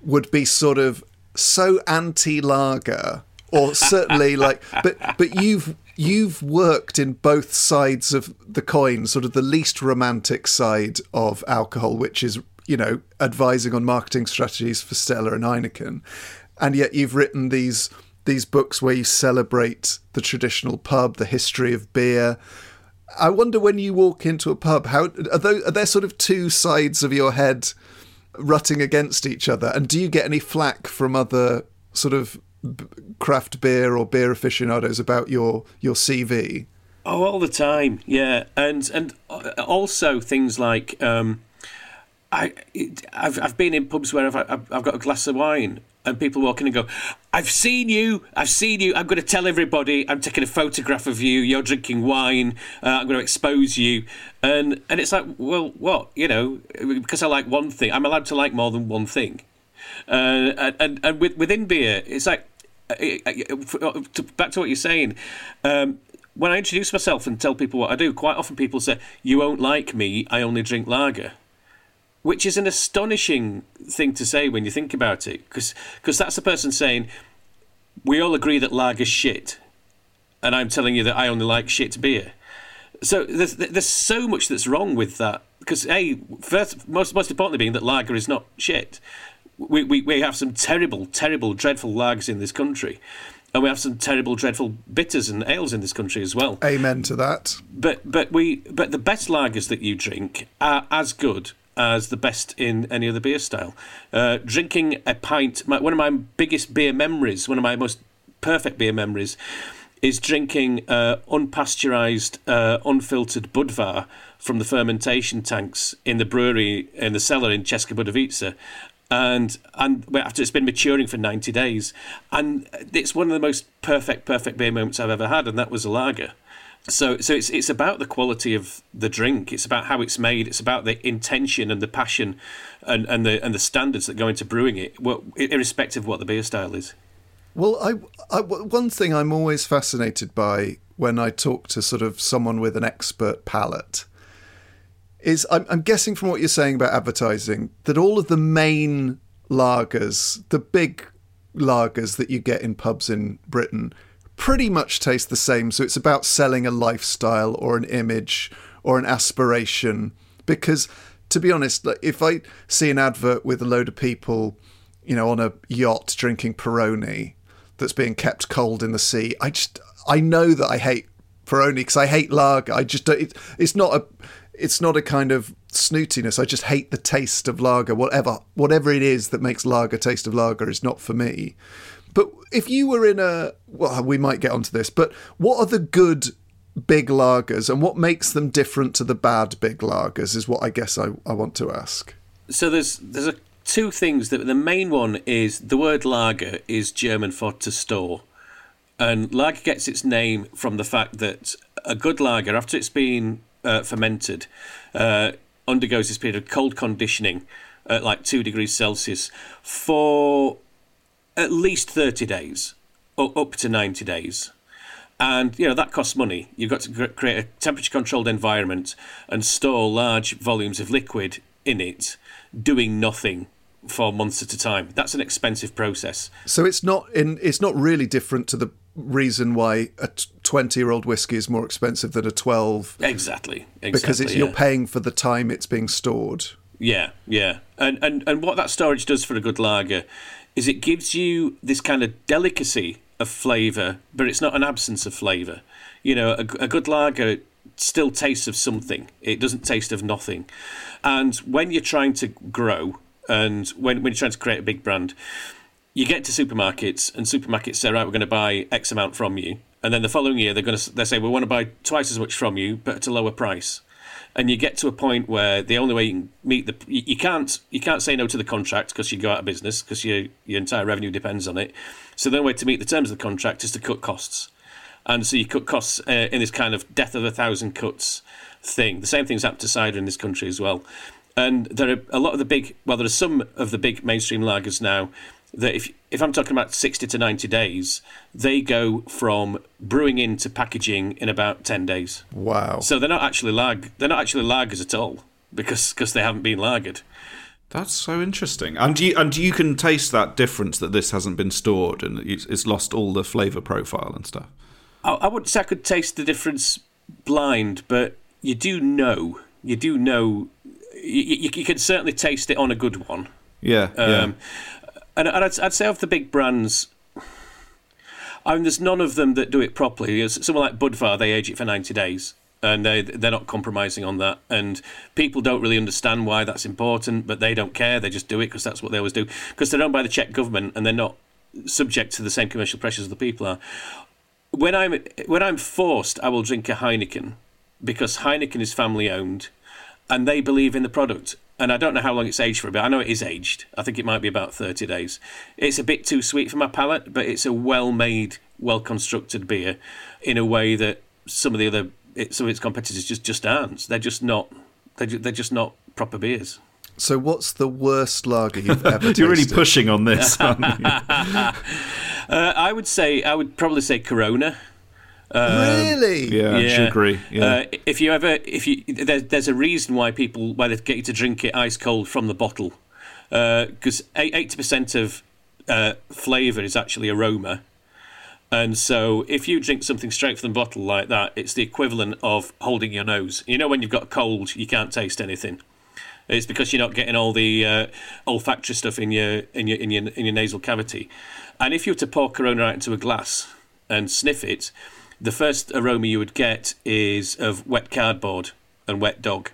would be sort of so anti lager or certainly like but but you've you've worked in both sides of the coin sort of the least romantic side of alcohol which is you know advising on marketing strategies for Stella and Heineken. And yet you've written these these books where you celebrate the traditional pub the history of beer. I wonder when you walk into a pub how are, those, are there sort of two sides of your head rutting against each other? And do you get any flack from other sort of craft beer or beer aficionados about your your CV? Oh, all the time, yeah, and and also things like um, I I've I've been in pubs where I've I've got a glass of wine and people walk in and go, I've seen you, I've seen you, I'm going to tell everybody, I'm taking a photograph of you, you're drinking wine, uh, I'm going to expose you. And, and it's like, well, what? You know, because I like one thing, I'm allowed to like more than one thing. Uh, and and with, within beer, it's like, back to what you're saying, um, when I introduce myself and tell people what I do, quite often people say, You won't like me, I only drink lager which is an astonishing thing to say when you think about it, because that's the person saying, "We all agree that lager's shit," and I'm telling you that I only like shit beer. So there's there's so much that's wrong with that. Because a first, most most importantly, being that lager is not shit. We, we we have some terrible, terrible, dreadful lagers in this country. And we have some terrible, dreadful bitters and ales in this country as well. Amen to that. But but we but the best lagers that you drink are as good as the best in any other beer style. Uh, drinking a pint, my, one of my biggest beer memories, one of my most perfect beer memories, is drinking uh, unpasteurized, uh, unfiltered Budvar from the fermentation tanks in the brewery in the cellar in České Budějovice. And and after it's been maturing for ninety days, and it's one of the most perfect, perfect beer moments I've ever had, and that was a lager. So, so it's it's about the quality of the drink. It's about how it's made. It's about the intention and the passion, and, and the and the standards that go into brewing it, well, irrespective of what the beer style is. Well, I, I one thing I'm always fascinated by when I talk to sort of someone with an expert palate is I'm, I'm guessing from what you're saying about advertising that all of the main lagers, the big lagers that you get in pubs in Britain pretty much taste the same. So it's about selling a lifestyle or an image or an aspiration. Because to be honest, if I see an advert with a load of people, you know, on a yacht drinking Peroni that's being kept cold in the sea, I just I know that I hate Peroni because I hate lager. I just it, it's not a it's not a kind of snootiness. I just hate the taste of lager. Whatever whatever it is that makes lager taste of lager is not for me. But if you were in a, well, we might get onto this, but what are the good big lagers and what makes them different to the bad big lagers is what I guess I, I want to ask. So there's there's a, two things that the main one is the word lager is German for to store. And lager gets its name from the fact that a good lager, after it's been uh, fermented, uh, undergoes this period of cold conditioning at like two degrees Celsius for at least 30 days, or up to 90 days. And, you know, that costs money. You've got to create a temperature controlled environment and store large volumes of liquid in it, doing nothing for months at a time. That's an expensive process. So it's not in it's not really different to the reason why a 20 year old whiskey is more expensive than a 12 exactly, exactly because yeah. you're paying for the time it's being stored yeah yeah and, and and what that storage does for a good lager is it gives you this kind of delicacy of flavour, but it's not an absence of flavour. You know, a, a good lager still tastes of something. It doesn't taste of nothing. And when you're trying to grow and when, when you're trying to create a big brand, you get to supermarkets and supermarkets say, right, we're going to buy X amount from you. And then the following year, they're going to they say, we want to buy twice as much from you, but at a lower price. And you get to a point where the only way you can meet the you, can't you can't say no to the contract because you go out of business because your your entire revenue depends on it. So the only way to meet the terms of the contract is to cut costs, and so you cut costs uh, in this kind of death of a thousand cuts thing. The same thing's happened to cider in this country as well. And there are a lot of the big well, there are some of the big mainstream lagers now that if if I'm talking about 60 to 90 days, they go from brewing into packaging in about 10 days. Wow. So they're not actually lag they're not actually lagers at all because cause they haven't been lagered. That's so interesting. And you and you can taste that difference that this hasn't been stored and it's, it's lost all the flavor profile and stuff. I, I wouldn't say I could taste the difference blind, but you do know. You do know. You, you, you can certainly taste it on a good one. Yeah. yeah. Um, And, and I'd, I'd say of the big brands, I mean, there's none of them that do it properly. Someone like Budvar, they age it for 90 days. And they, they're not compromising on that. And people don't really understand why that's important, but they don't care. They just do it because that's what they always do. Because they're owned by the Czech government and they're not subject to the same commercial pressures as the people are. When I'm, when I'm forced, I will drink a Heineken because Heineken is family owned and they believe in the product. And I don't know how long it's aged for, but I know it is aged. I think it might be about 30 days. It's a bit too sweet for my palate, but it's a well made, well constructed beer in a way that some of the other some of its competitors just, just aren't. They're just not they're, they're just not proper beers. So, what's the worst lager you've ever tasted? You're really pushing on this. aren't you? Uh, I would say I would probably say Corona. Really? yeah, I should agree. Yeah. Uh, if you ever, if you, there, there's a reason why people why they get you to drink it ice cold from the bottle, because eighty percent of uh, flavour is actually aroma, and so if you drink something straight from the bottle like that, it's the equivalent of holding your nose. You know when you've got a cold, you can't taste anything. It's because you're not getting all the uh, olfactory stuff in your in your in your in your nasal cavity. And if you were to pour Corona out into a glass and sniff it, the first aroma you would get is of wet cardboard and wet dog,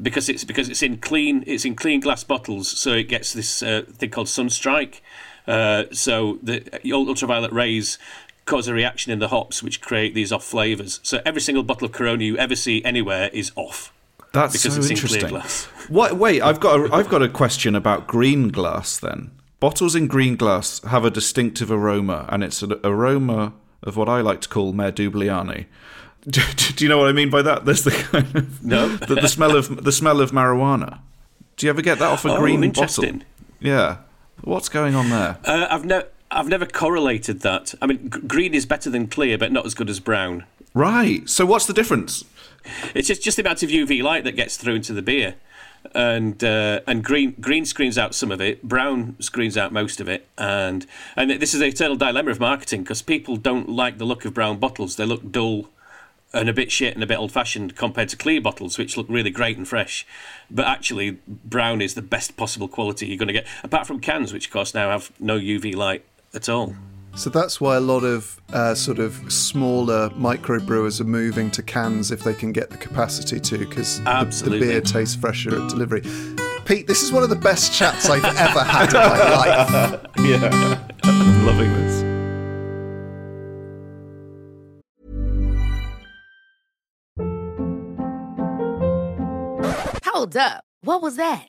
because it's because it's in clean it's in clean glass bottles, so it gets this uh, thing called sunstrike. Uh, so the ultraviolet rays cause a reaction in the hops, which create these off flavors. So every single bottle of Corona you ever see anywhere is off. That's because so it's in clear glass. What, wait, I've got a, I've got a question about green glass. Then bottles in green glass have a distinctive aroma, and it's an aroma of what I like to call Mer Dubliani. Do, do you know what I mean by that? There's the kind of No. the, the smell of the smell of marijuana. Do you ever get that off a Oh, green bottle? Yeah. What's going on there? Uh, I've never I've never correlated that. I mean, g- green is better than clear, but not as good as brown. Right. So what's the difference? It's just just the amount of UV light that gets through into the beer, and uh, and green green screens out some of it, brown screens out most of it, and and this is the eternal dilemma of marketing because people don't like the look of brown bottles. They look dull and a bit shit and a bit old fashioned compared to clear bottles, which look really great and fresh. But actually, brown is the best possible quality you're going to get, apart from cans, which of course now have no UV light at all. So that's why a lot of uh, sort of smaller microbrewers are moving to cans if they can get the capacity to, because the, the beer tastes fresher at delivery. Pete, this is one of the best chats I've ever had in my life. Yeah. I'm loving this. Hold up. What was that?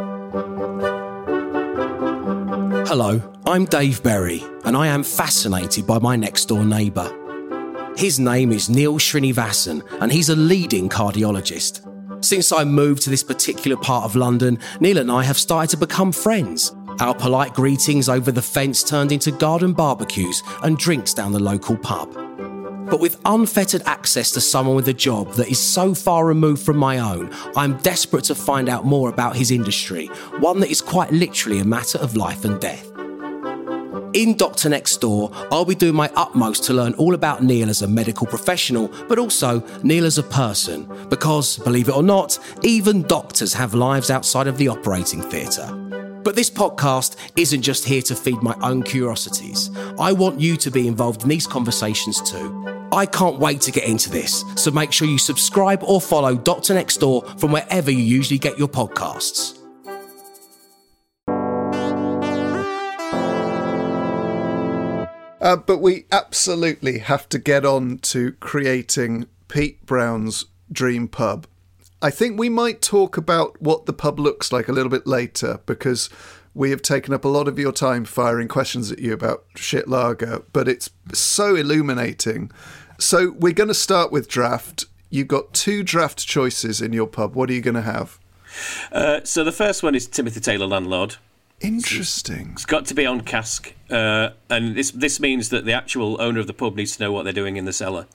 Hello, I'm Dave Berry, and I am fascinated by my next door neighbour. His name is Neil Srinivasan, and he's a leading cardiologist. Since I moved to this particular part of London, Neil and I have started to become friends. Our polite greetings over the fence turned into garden barbecues and drinks down the local pub. But with unfettered access to someone with a job that is so far removed from my own, I'm desperate to find out more about his industry, one that is quite literally a matter of life and death. In Doctor Next Door, I'll be doing my utmost to learn all about Neil as a medical professional, but also Neil as a person, because, believe it or not, even doctors have lives outside of the operating theatre. But this podcast isn't just here to feed my own curiosities. I want you to be involved in these conversations too. I can't wait to get into this, so make sure you subscribe or follow Doctor Next Door from wherever you usually get your podcasts. Uh, but we absolutely have to get on to creating Pete Brown's dream pub. I think we might talk about what the pub looks like a little bit later because we have taken up a lot of your time firing questions at you about shit lager, but it's so illuminating. So we're going to start with draft. You've got two draft choices in your pub. What are you going to have? Uh, so the first one is Timothy Taylor Landlord. Interesting. It's got to be on cask, uh, and this this means that the actual owner of the pub needs to know what they're doing in the cellar,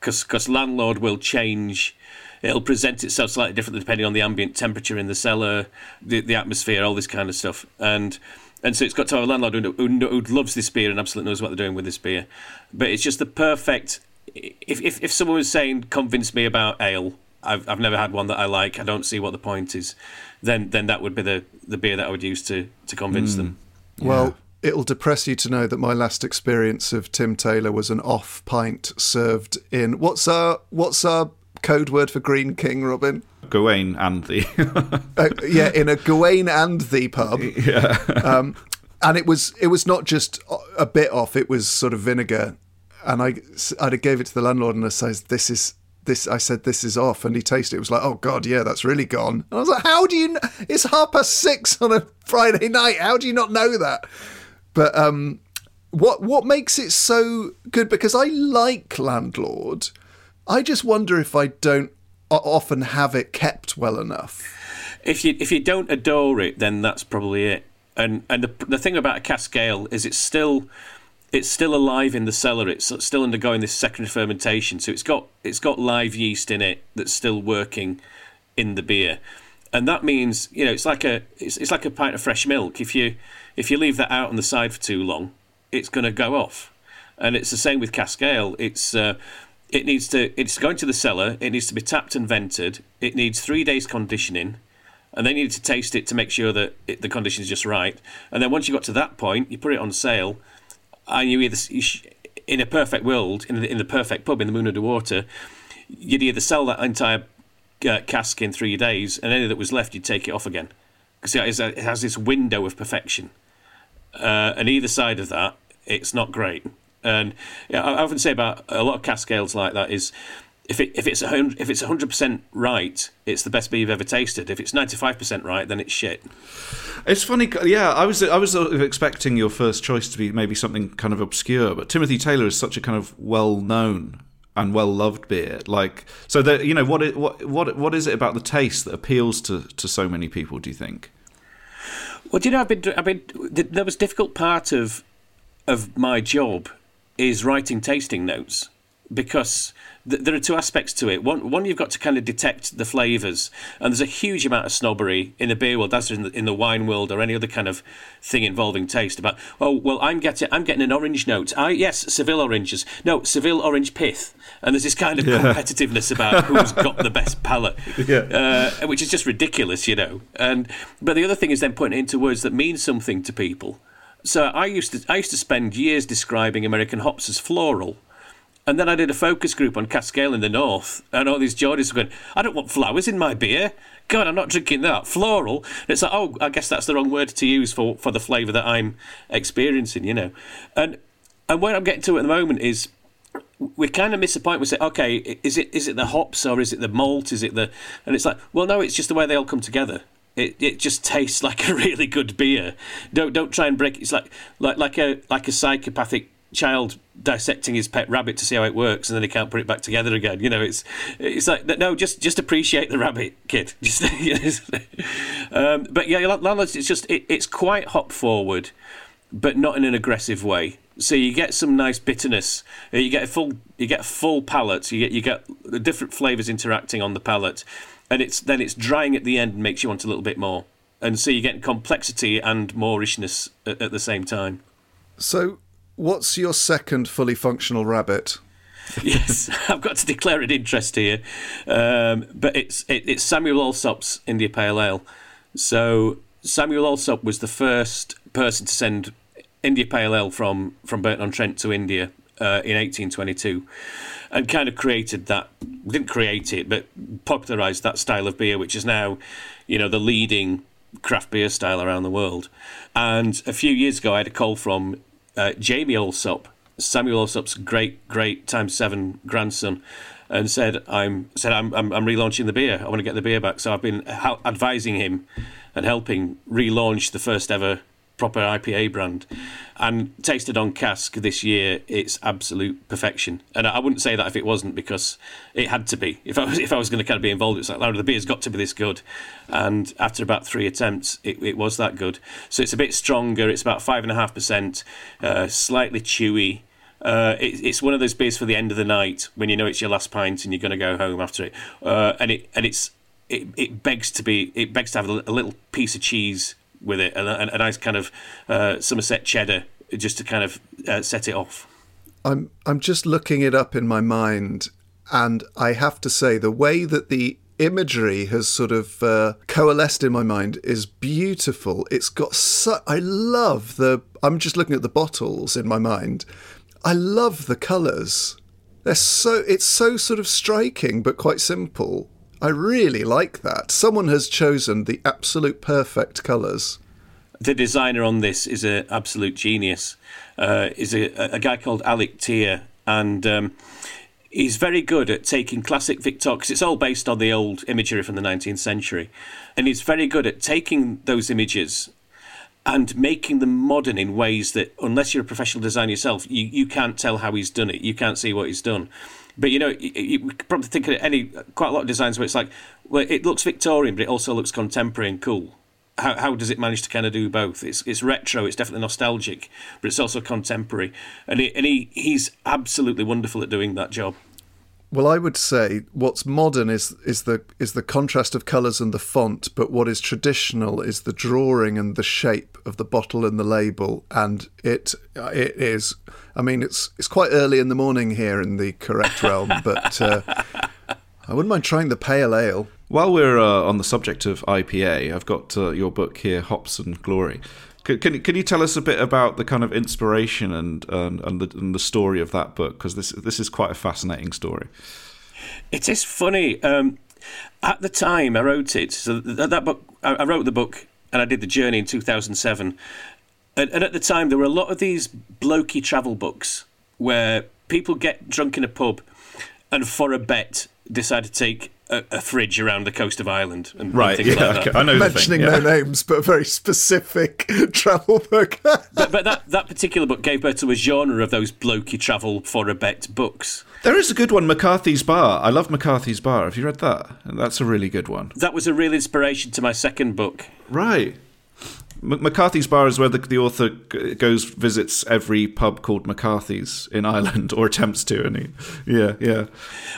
because landlord will change. It'll present itself slightly differently depending on the ambient temperature in the cellar, the the atmosphere, all this kind of stuff, and and so it's got to have a landlord who, who, who loves this beer and absolutely knows what they're doing with this beer. But it's just the perfect. If if, if someone was saying convince me about ale, I've I've never had one that I like. I don't see what the point is. Then then that would be the, the beer that I would use to to convince them. Well, it'll depress you to know that my last experience of Tim Taylor was an off pint served in what's our what's our code word for Greene King, Robin? Gawain and the. Uh, yeah, in a Gawain and the pub. yeah. Um, and it was it was not just a bit off; it was sort of vinegar. And I I gave it to the landlord and I said, "This is." This I said this is off, and he tasted it. It was like, oh god, yeah, that's really gone. And I was like, how do you? It's half past six on a Friday night. How do you not know that? But um, what what makes it so good? Because I like Landlord. I just wonder if I don't often have it kept well enough. If you if you don't adore it, then that's probably it. And and the the thing about a cask ale is it's still it's still alive in the cellar. It's still undergoing this second fermentation, so it's got it's got live yeast in it that's still working in the beer, and that means you know it's like a it's, it's like a pint of fresh milk. If you if you leave that out on the side for too long, it's going to go off, and it's the same with cask ale. It's uh, it needs to it's going to the cellar. It needs to be tapped and vented. It needs three days conditioning and then you need to taste it to make sure that it, the condition is just right. And then once you got to that point, you put it on sale, and you either in a perfect world, in the, in the perfect pub in the Moon Under Water, you'd either sell that entire uh, cask in three days, and any that was left, you'd take it off again because it, has- this window of perfection. Uh, and either side of that, it's not great. And yeah, I I often say about a lot of cask ales like that is if it if it's a if it's hundred percent right, it's the best beer you've ever tasted. If it's ninety five percent right, then it's shit. It's funny, yeah. I was I was expecting your first choice to be maybe something kind of obscure, but Timothy Taylor is such a kind of well known and well loved beer. Like, so that you know what it, what what what is it about the taste that appeals to to so many people? Do you think? Well, do you know I've been I've been the, the most difficult part of of my job is writing tasting notes because th- there are two aspects to it. One, one you've got to kind of detect the flavours, and there's a huge amount of snobbery in the beer world, as in the, in the wine world or any other kind of thing involving taste. About oh well, I'm getting I'm getting an orange note. I yes, Seville oranges. No, Seville orange pith. And there's this kind of competitiveness about who's got the best palate, Yeah. uh, which is just ridiculous, you know. And but the other thing is then putting it into words that mean something to people. So I used to I used to spend years describing American hops as floral. And then I did a focus group on cask ale in the north, and all these Geordies were going, I don't want flowers in my beer. God, I'm not drinking that. Floral. And it's like, oh, I guess that's the wrong word to use for, for the flavour that I'm experiencing, you know. And and what I'm getting to at the moment is we kind of miss the point. We say, okay, is it is it the hops or is it the malt? Is it the and it's like, well, no, it's just the way they all come together. It it just tastes like a really good beer. Don't don't try and break. it. It's like like like a like a psychopathic child dissecting his pet rabbit to see how it works, and then he can't put it back together again. You know, it's it's like no, just just appreciate the rabbit, kid. Just um, but yeah, landlords. It's just it, it's quite hop forward, but not in an aggressive way. So you get some nice bitterness. You get a full you get a full palate. You get you get the different flavors interacting on the palate, and it's then it's drying at the end and makes you want a little bit more. And so you get complexity and moorishness at, at the same time. So, what's your second fully functional rabbit? yes, I've got to declare an interest here, um, but it's it, it's Samuel Allsopp's India Pale Ale. So Samuel Allsopp was the first person to send India Pale Ale from from Burton on Trent to India uh, in 1822, and kind of created that. Didn't create it, but popularised that style of beer, which is now, you know, the leading craft beer style around the world. And a few years ago, I had a call from uh, Jamie Allsopp, Samuel Allsopp's great great times seven grandson, and said I'm said I'm, I'm I'm relaunching the beer. I want to get the beer back. So I've been hel- advising him and helping relaunch the first ever proper IPA brand. And tasted on cask this year, it's absolute perfection. And I wouldn't say that if it wasn't, because it had to be. If I was, if I was going to kind of be involved, it's like, the beer's got to be this good. And after about three attempts, it, it was that good. So it's a bit stronger. It's about five and a half percent, uh, slightly chewy. Uh, it, it's one of those beers for the end of the night when you know it's your last pint and you're going to go home after it. Uh, and it and it's it, it begs to be it begs to have a little piece of cheese with it and a, a nice kind of uh, Somerset cheddar just to kind of uh, set it off. I'm I'm just looking it up in my mind, and I have to say the way that the imagery has sort of uh, coalesced in my mind is beautiful. It's got so I love the. I'm just looking at the bottles in my mind. I love the colours. They're so it's so sort of striking but quite simple. I really like that. Someone has chosen the absolute perfect colours. The designer on this is an absolute genius. Uh, is a, a guy called Alec Tier, and um, he's very good at taking classic Victor, because it's all based on the old imagery from the 19th century, and he's very good at taking those images and making them modern in ways that, unless you're a professional designer yourself, you, you can't tell how he's done it. You can't see what he's done. But you know, you, you probably think of any quite a lot of designs where it's like, well, it looks Victorian, but it also looks contemporary and cool. How, how does it manage to kind of do both? It's it's retro, it's definitely nostalgic, but it's also contemporary, and he, and he he's absolutely wonderful at doing that job. Well, I would say what's modern is is the is the contrast of colours and the font, but what is traditional is the drawing and the shape of the bottle and the label, and it it is. I mean, it's it's quite early in the morning here in the correct realm, but uh, I wouldn't mind trying the pale ale. While we're uh, on the subject of IPA, I've got uh, your book here, Hops and Glory. Can, can, can you tell us a bit about the kind of inspiration and and, and, the, and the story of that book? Because this this is quite a fascinating story. It is funny. Um, at the time I wrote it, so that, that book, I, I wrote the book and I did the journey in 2007. And, and at the time, there were a lot of these blokey travel books where people get drunk in a pub and for a bet decide to take a, a fridge around the coast of Ireland and, and Right, things yeah, like that. I know the thing. Mentioning yeah. no names, but a very specific travel book. But, but that, that particular book gave birth to a genre of those blokey travel for a bet books. There is a good one, McCarthy's Bar. I love McCarthy's Bar. Have you read that? That's a really good one. That was a real inspiration to my second book. Right. McCarthy's Bar is where the, the author goes visits every pub called McCarthy's in Ireland or attempts to, and he, yeah, yeah.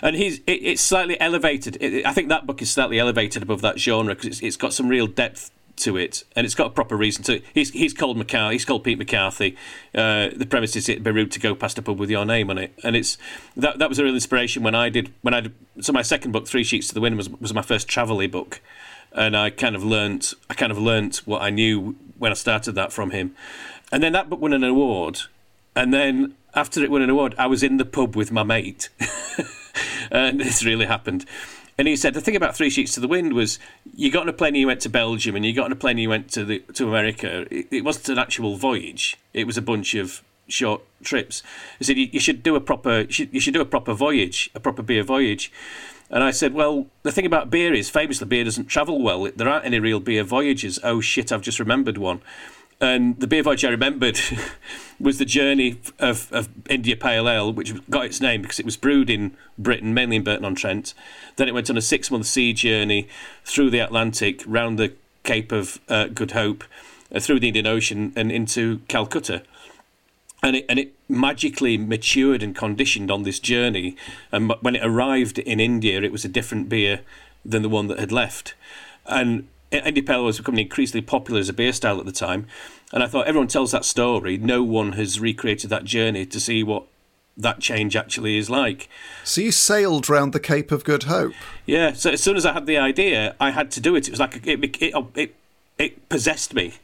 and he's it, it's slightly elevated. It, I think that book is slightly elevated above that genre because it's, it's got some real depth to it, and it's got a proper reason to. He's he's called McCarthy. He's called Pete McCarthy. Uh, the premise is it'd be rude to go past a pub with your name on it, and it's that that was a real inspiration when I did when I did, so my second book, Three Sheets to the Wind, was was my first travel book, and I kind of learnt I kind of learnt what I knew when I started that from him, and then that book won an award, and then after it won an award, I was in the pub with my mate, and this really happened. And he said the thing about Three Sheets to the Wind was you got on a plane and you went to Belgium, and you got on a plane and you went to the to America. It, it wasn't an actual voyage; it was a bunch of short trips. He said you, should do a proper you should, you should do a proper voyage, a proper beer voyage. And I said, well, the thing about beer is famously beer doesn't travel well. There aren't any real beer voyages. Oh shit, I've just remembered one. And the beer voyage I remembered was the journey of, of India Pale Ale, which got its name because it was brewed in Britain, mainly in Burton on Trent. Then it went on a six month sea journey through the Atlantic, round the Cape of uh, Good Hope, uh, through the Indian Ocean, and into Calcutta. And it, and it magically matured and conditioned on this journey. And when it arrived in India, it was a different beer than the one that had left. And India Pale was becoming increasingly popular as a beer style at the time. And I thought everyone tells that story. No one has recreated that journey to see what that change actually is like. So you sailed round the Cape of Good Hope. Yeah. So as soon as I had the idea, I had to do it. It was like it it it, it possessed me,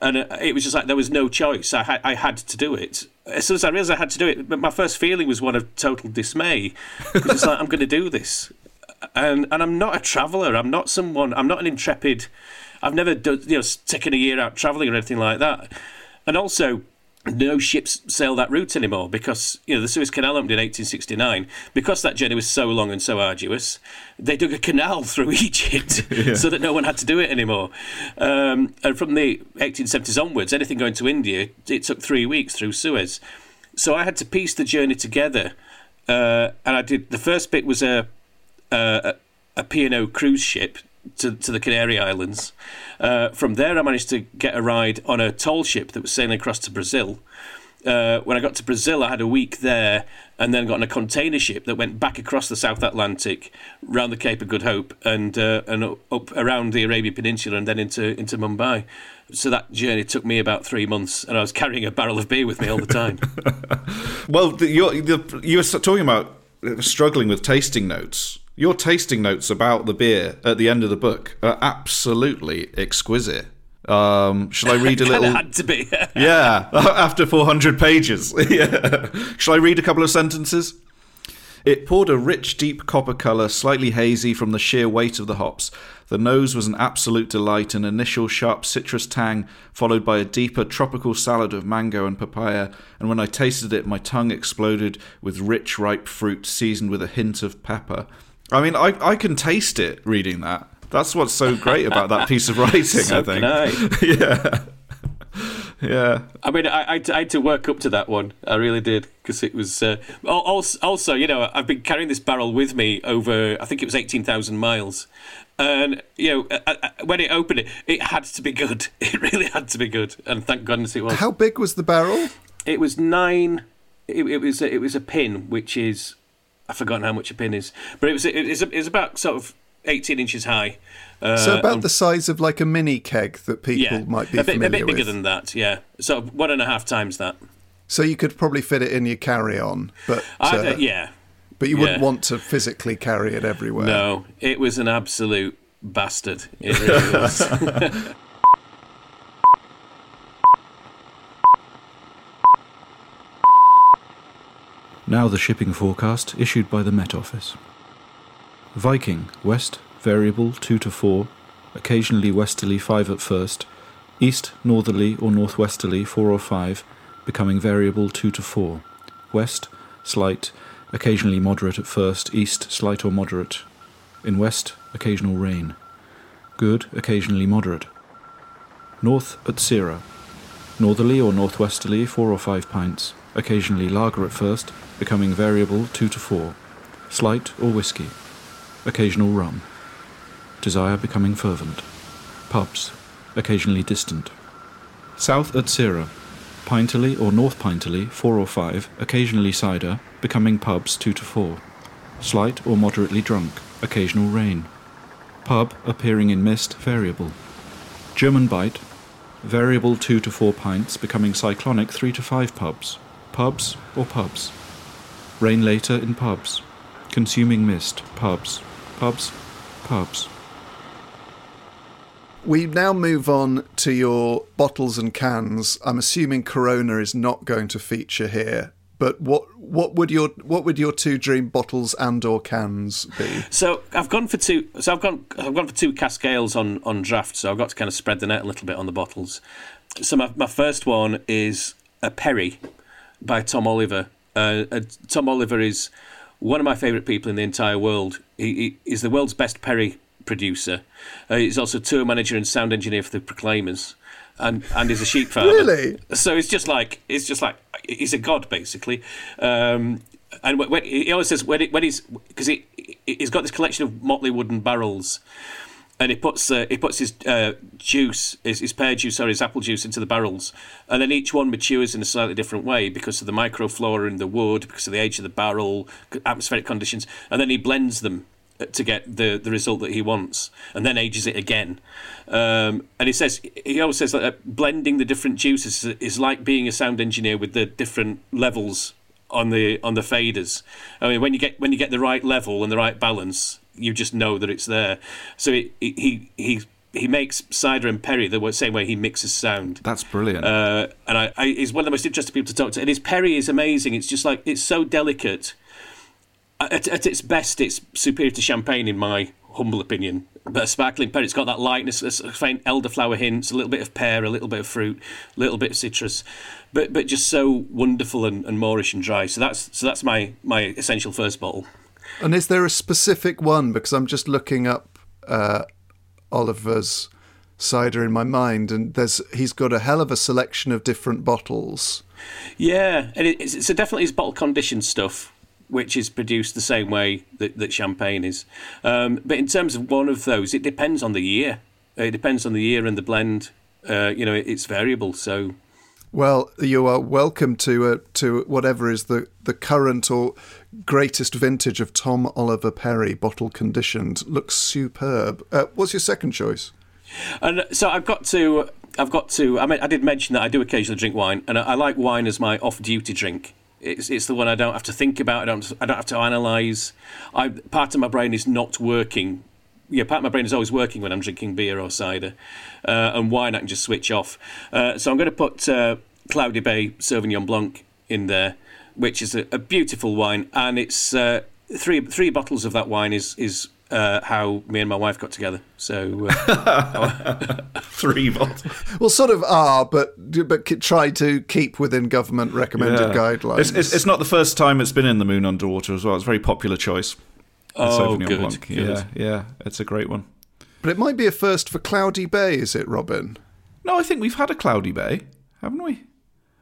and uh, it was just like there was no choice. I had I had to do it. As soon as I realised I had to do it, but my first feeling was one of total dismay. Because it's like I'm going to do this, and and I'm not a traveller. I'm not someone. I'm not an intrepid. I've never done you know taken a year out travelling or anything like that, and also no ships sail that route anymore because you know the Suez Canal opened in 1869. Because that journey was so long and so arduous, they dug a canal through Egypt so that no one had to do it anymore. Um, and from the 1870s onwards, anything going to India, it took three weeks through Suez. So I had to piece the journey together, uh, and I did. The first bit was a a, a P&O cruise ship to, to the Canary Islands. Uh, from there, I managed to get a ride on a tall ship that was sailing across to Brazil. Uh, when I got to Brazil, I had a week there and then got on a container ship that went back across the South Atlantic, round the Cape of Good Hope, and uh, and up around the Arabian Peninsula, and then into into Mumbai. So that journey took me about three months, and I was carrying a barrel of beer with me all the time. Well, the, you're, the, you were talking about struggling with tasting notes. Your tasting notes about the beer at the end of the book are absolutely exquisite. Um, shall I read a little? had to be. Yeah, after 400 pages. yeah. Shall I read a couple of sentences? It poured a rich, deep copper colour, slightly hazy from the sheer weight of the hops. The nose was an absolute delight, an initial sharp citrus tang, followed by a deeper tropical salad of mango and papaya, and when I tasted it, my tongue exploded with rich, ripe fruit seasoned with a hint of pepper. I mean, I, I can taste it reading that. That's what's so great about that piece of writing, So I think. can I. yeah. Yeah. I mean, I, I, I had to work up to that one. I really did because it was. Uh, also, also, you know, I've been carrying this barrel with me over. I think it was eighteen thousand miles, and you know, uh, uh, when it opened, it it had to be good. It really had to be good, and thank goodness it was. How big was the barrel? It was nine. It, it was it was a pin, which is I've forgotten how much a pin is, but it was it was, it was about sort of eighteen inches high. Uh, so about and- the size of like a mini keg that people yeah, might be a bit, a bit bigger with. than that. Yeah, so one and a half times that. So you could probably fit it in your carry-on, but I, uh, yeah, but you wouldn't want to physically carry it everywhere. No, it was an absolute bastard. It really was. Now the shipping forecast issued by the Met Office. Viking, west, variable 2 to 4, occasionally westerly 5 at first, east, northerly or northwesterly 4 or 5, becoming variable 2 to 4, west, slight, occasionally moderate at first, east, slight or moderate, in west, occasional rain, good, occasionally moderate, north at Sierra, Northerly or northwesterly, 4 or 5 pints, occasionally lager at first, becoming variable 2 to 4, slight or whisky, occasional rum, desire becoming fervent, pubs, occasionally distant, South Utsira, Pinterley or North Pinterley, 4 or 5, occasionally cider, becoming pubs 2 to 4. Slight or moderately drunk, occasional rain. Pub appearing in mist, variable. German Bight, variable 2 to 4 pints, becoming cyclonic 3 to 5 pubs. Pubs or pubs. Rain later in pubs. Consuming mist, pubs. Pubs, pubs. We now move on to your bottles and cans. I'm assuming Corona is not going to feature here. But what what would your what would your two dream bottles and or cans be? So I've gone for two. So I've gone I've gone for two cask ales on on draft. So I've got to kind of spread the net a little bit on the bottles. So my my first one is a Perry by Tom Oliver. Uh, uh, Tom Oliver is one of my favourite people in the entire world. He, he is the world's best Perry producer. Uh, he's also tour manager and sound engineer for the Proclaimers, and and is a sheep farmer. Really? So it's just like it's just like he's a god basically. Um, and when, he always says when, it, when he's because he he's got this collection of motley wooden barrels. And he puts uh, he puts his uh, juice, his, his pear juice or his apple juice into the barrels, and then each one matures in a slightly different way because of the microflora in the wood, because of the age of the barrel, atmospheric conditions, and then he blends them to get the, the result that he wants, and then ages it again. Um, and he says he always says that uh, blending the different juices is like being a sound engineer with the different levels on the on the faders. I mean, when you get when you get the right level and the right balance, you just know that it's there. So it, it, he he he makes cider and perry the same way he mixes sound. That's brilliant. Uh, and I, I, he's one of the most interesting people to talk to. And his perry is amazing. It's just like it's so delicate at, at, its best, it's superior to champagne, in my humble opinion. But a sparkling pear, it's got that lightness, a faint elderflower hints, a little bit of pear, a little bit of fruit, a little bit of citrus, but but just so wonderful and, and moreish and dry. So that's so that's my my essential first bottle. And is there a specific one? Because I'm just looking up uh, Oliver's cider in my mind, and there's he's got a hell of a selection of different bottles. Yeah, and it's, it's definitely his bottle conditioned stuff which is produced the same way that, that champagne is. Um, but in terms of one of those, it depends on the year. It depends on the year and the blend. Uh, you know, it, it's variable. So, well, you are welcome to uh, to whatever is the, the current or greatest vintage of Tom Oliver Perry, bottle conditioned. Looks superb. Uh, what's your second choice? And so I've got to. I've got to. I mean, I did mention that I do occasionally drink wine, and I, I like wine as my off-duty drink. It's it's the one I don't have to think about. I don't I don't have to analyze. I part of my brain is not working. Yeah, part of my brain is always working when I'm drinking beer or cider, uh, and wine I can just switch off. Uh, so I'm going to put uh, Cloudy Bay Sauvignon Blanc in there, which is a, a beautiful wine, and it's uh, three three bottles of that wine is is uh, how me and my wife got together. So uh, three bottles. Well, sort of are, but but try to keep within government recommended yeah. guidelines. It's, it's, it's, not the first time it's been in the Moon Under Water as well. It's a very popular choice. Oh, good, good. Yeah, yeah, it's a great one. But it might be a first for Cloudy Bay, is it, Robin? No, I think we've had a Cloudy Bay, haven't we?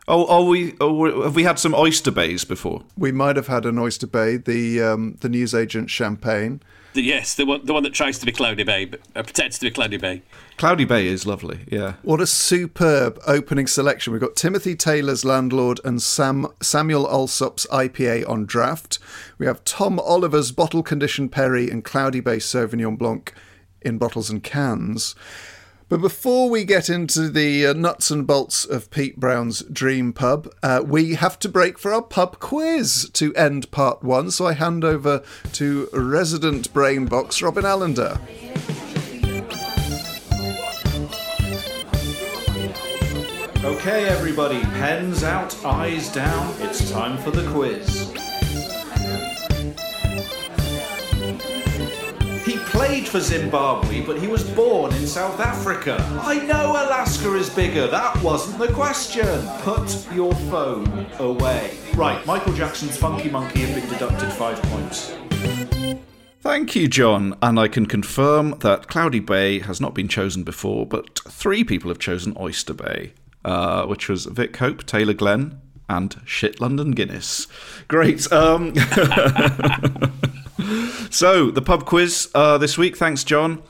Oh, oh, we oh, have we had some oyster bays before? We might have had an oyster bay, the um, the newsagent champagne. The, yes, the one, the one that tries to be Cloudy Bay, but uh, pretends to be Cloudy Bay. Cloudy Bay is lovely, yeah. What a superb opening selection. We've got Timothy Taylor's Landlord and Sam, Samuel Allsopp's IPA on draft. We have Tom Oliver's Bottle Conditioned Perry and Cloudy Bay Sauvignon Blanc in bottles and cans. But before we get into the uh, nuts and bolts of Pete Brown's dream pub, uh, we have to break for our pub quiz to end part one. So I hand over to resident brain box Robin Allender. Okay, everybody, pens out, eyes down. It's time for the quiz. Played for Zimbabwe, but he was born in South Africa. I know Alaska is bigger, that wasn't the question. Put your phone away. Right, Michael Jackson's Funky Monkey have been deducted five points. Thank you, John. And I can confirm that Cloudy Bay has not been chosen before, but three people have chosen Oyster Bay, uh, which was Vic Hope, Taylor Glenn, and Shit London Guinness. Great. Um, so, the pub quiz uh, this week, thanks, John.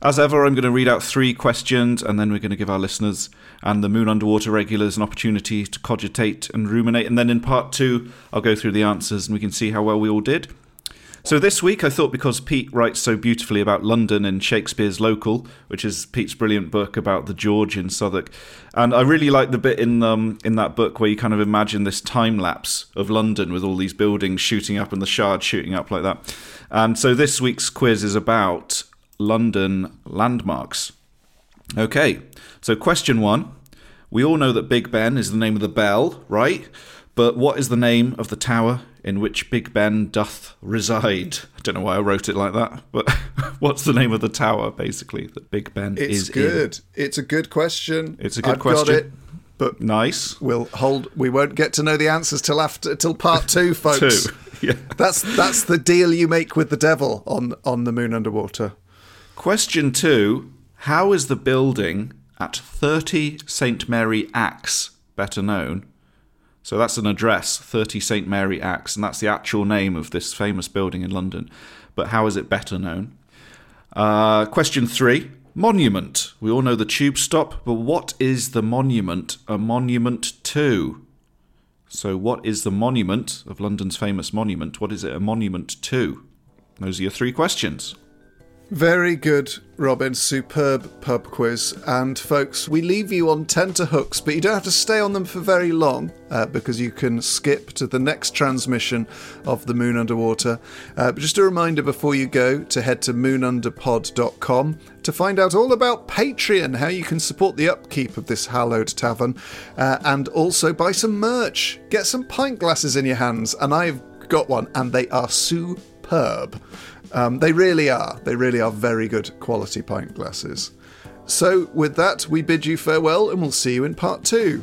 As ever, I'm going to read out three questions and then we're going to give our listeners and the Moon Under Water regulars an opportunity to cogitate and ruminate. And then in part two, I'll go through the answers and we can see how well we all did. So this week, I thought because Pete writes so beautifully about London and Shakespeare's Local, which is Pete's brilliant book about the George in Southwark, and I really like the bit in um, in that book where you kind of imagine this time lapse of London with all these buildings shooting up and the Shard shooting up like that. And so this week's quiz is about London landmarks. Okay, so question one. We all know that Big Ben is the name of the bell, right? But what is the name of the tower in which Big Ben doth reside? I don't know why I wrote it like that, but what's the name of the tower, basically, that Big Ben It's is good. in? It's a good question. It's a good I've question. Got it, but Nice. we'll hold. We won't get to know the answers till after till part two, folks. Two. Yeah. That's that's the deal you make with the devil on on the Moon Under Water. Question two How is the building at 30 St. Mary Axe better known? So that's an address, 30 St. Mary Axe, and that's the actual name of this famous building in London. But how is it better known? Uh, question three Monument. We all know the tube stop, but what is the monument a monument to? So, what is the monument of London's famous monument? What is it a monument to? Those are your three questions. Very good, Robin. Superb pub quiz. And folks, we leave you on tenterhooks, but you don't have to stay on them for very long uh, because you can skip to the next transmission of The Moon Under Water. Uh, but just a reminder before you go to head to moonunderpod.com to find out all about Patreon, how you can support the upkeep of this hallowed tavern, uh, and also buy some merch. Get some pint glasses in your hands, and I've got one, and they are superb. Um, they really are. They really are very good quality pint glasses. So, with that, we bid you farewell and we'll see you in part two.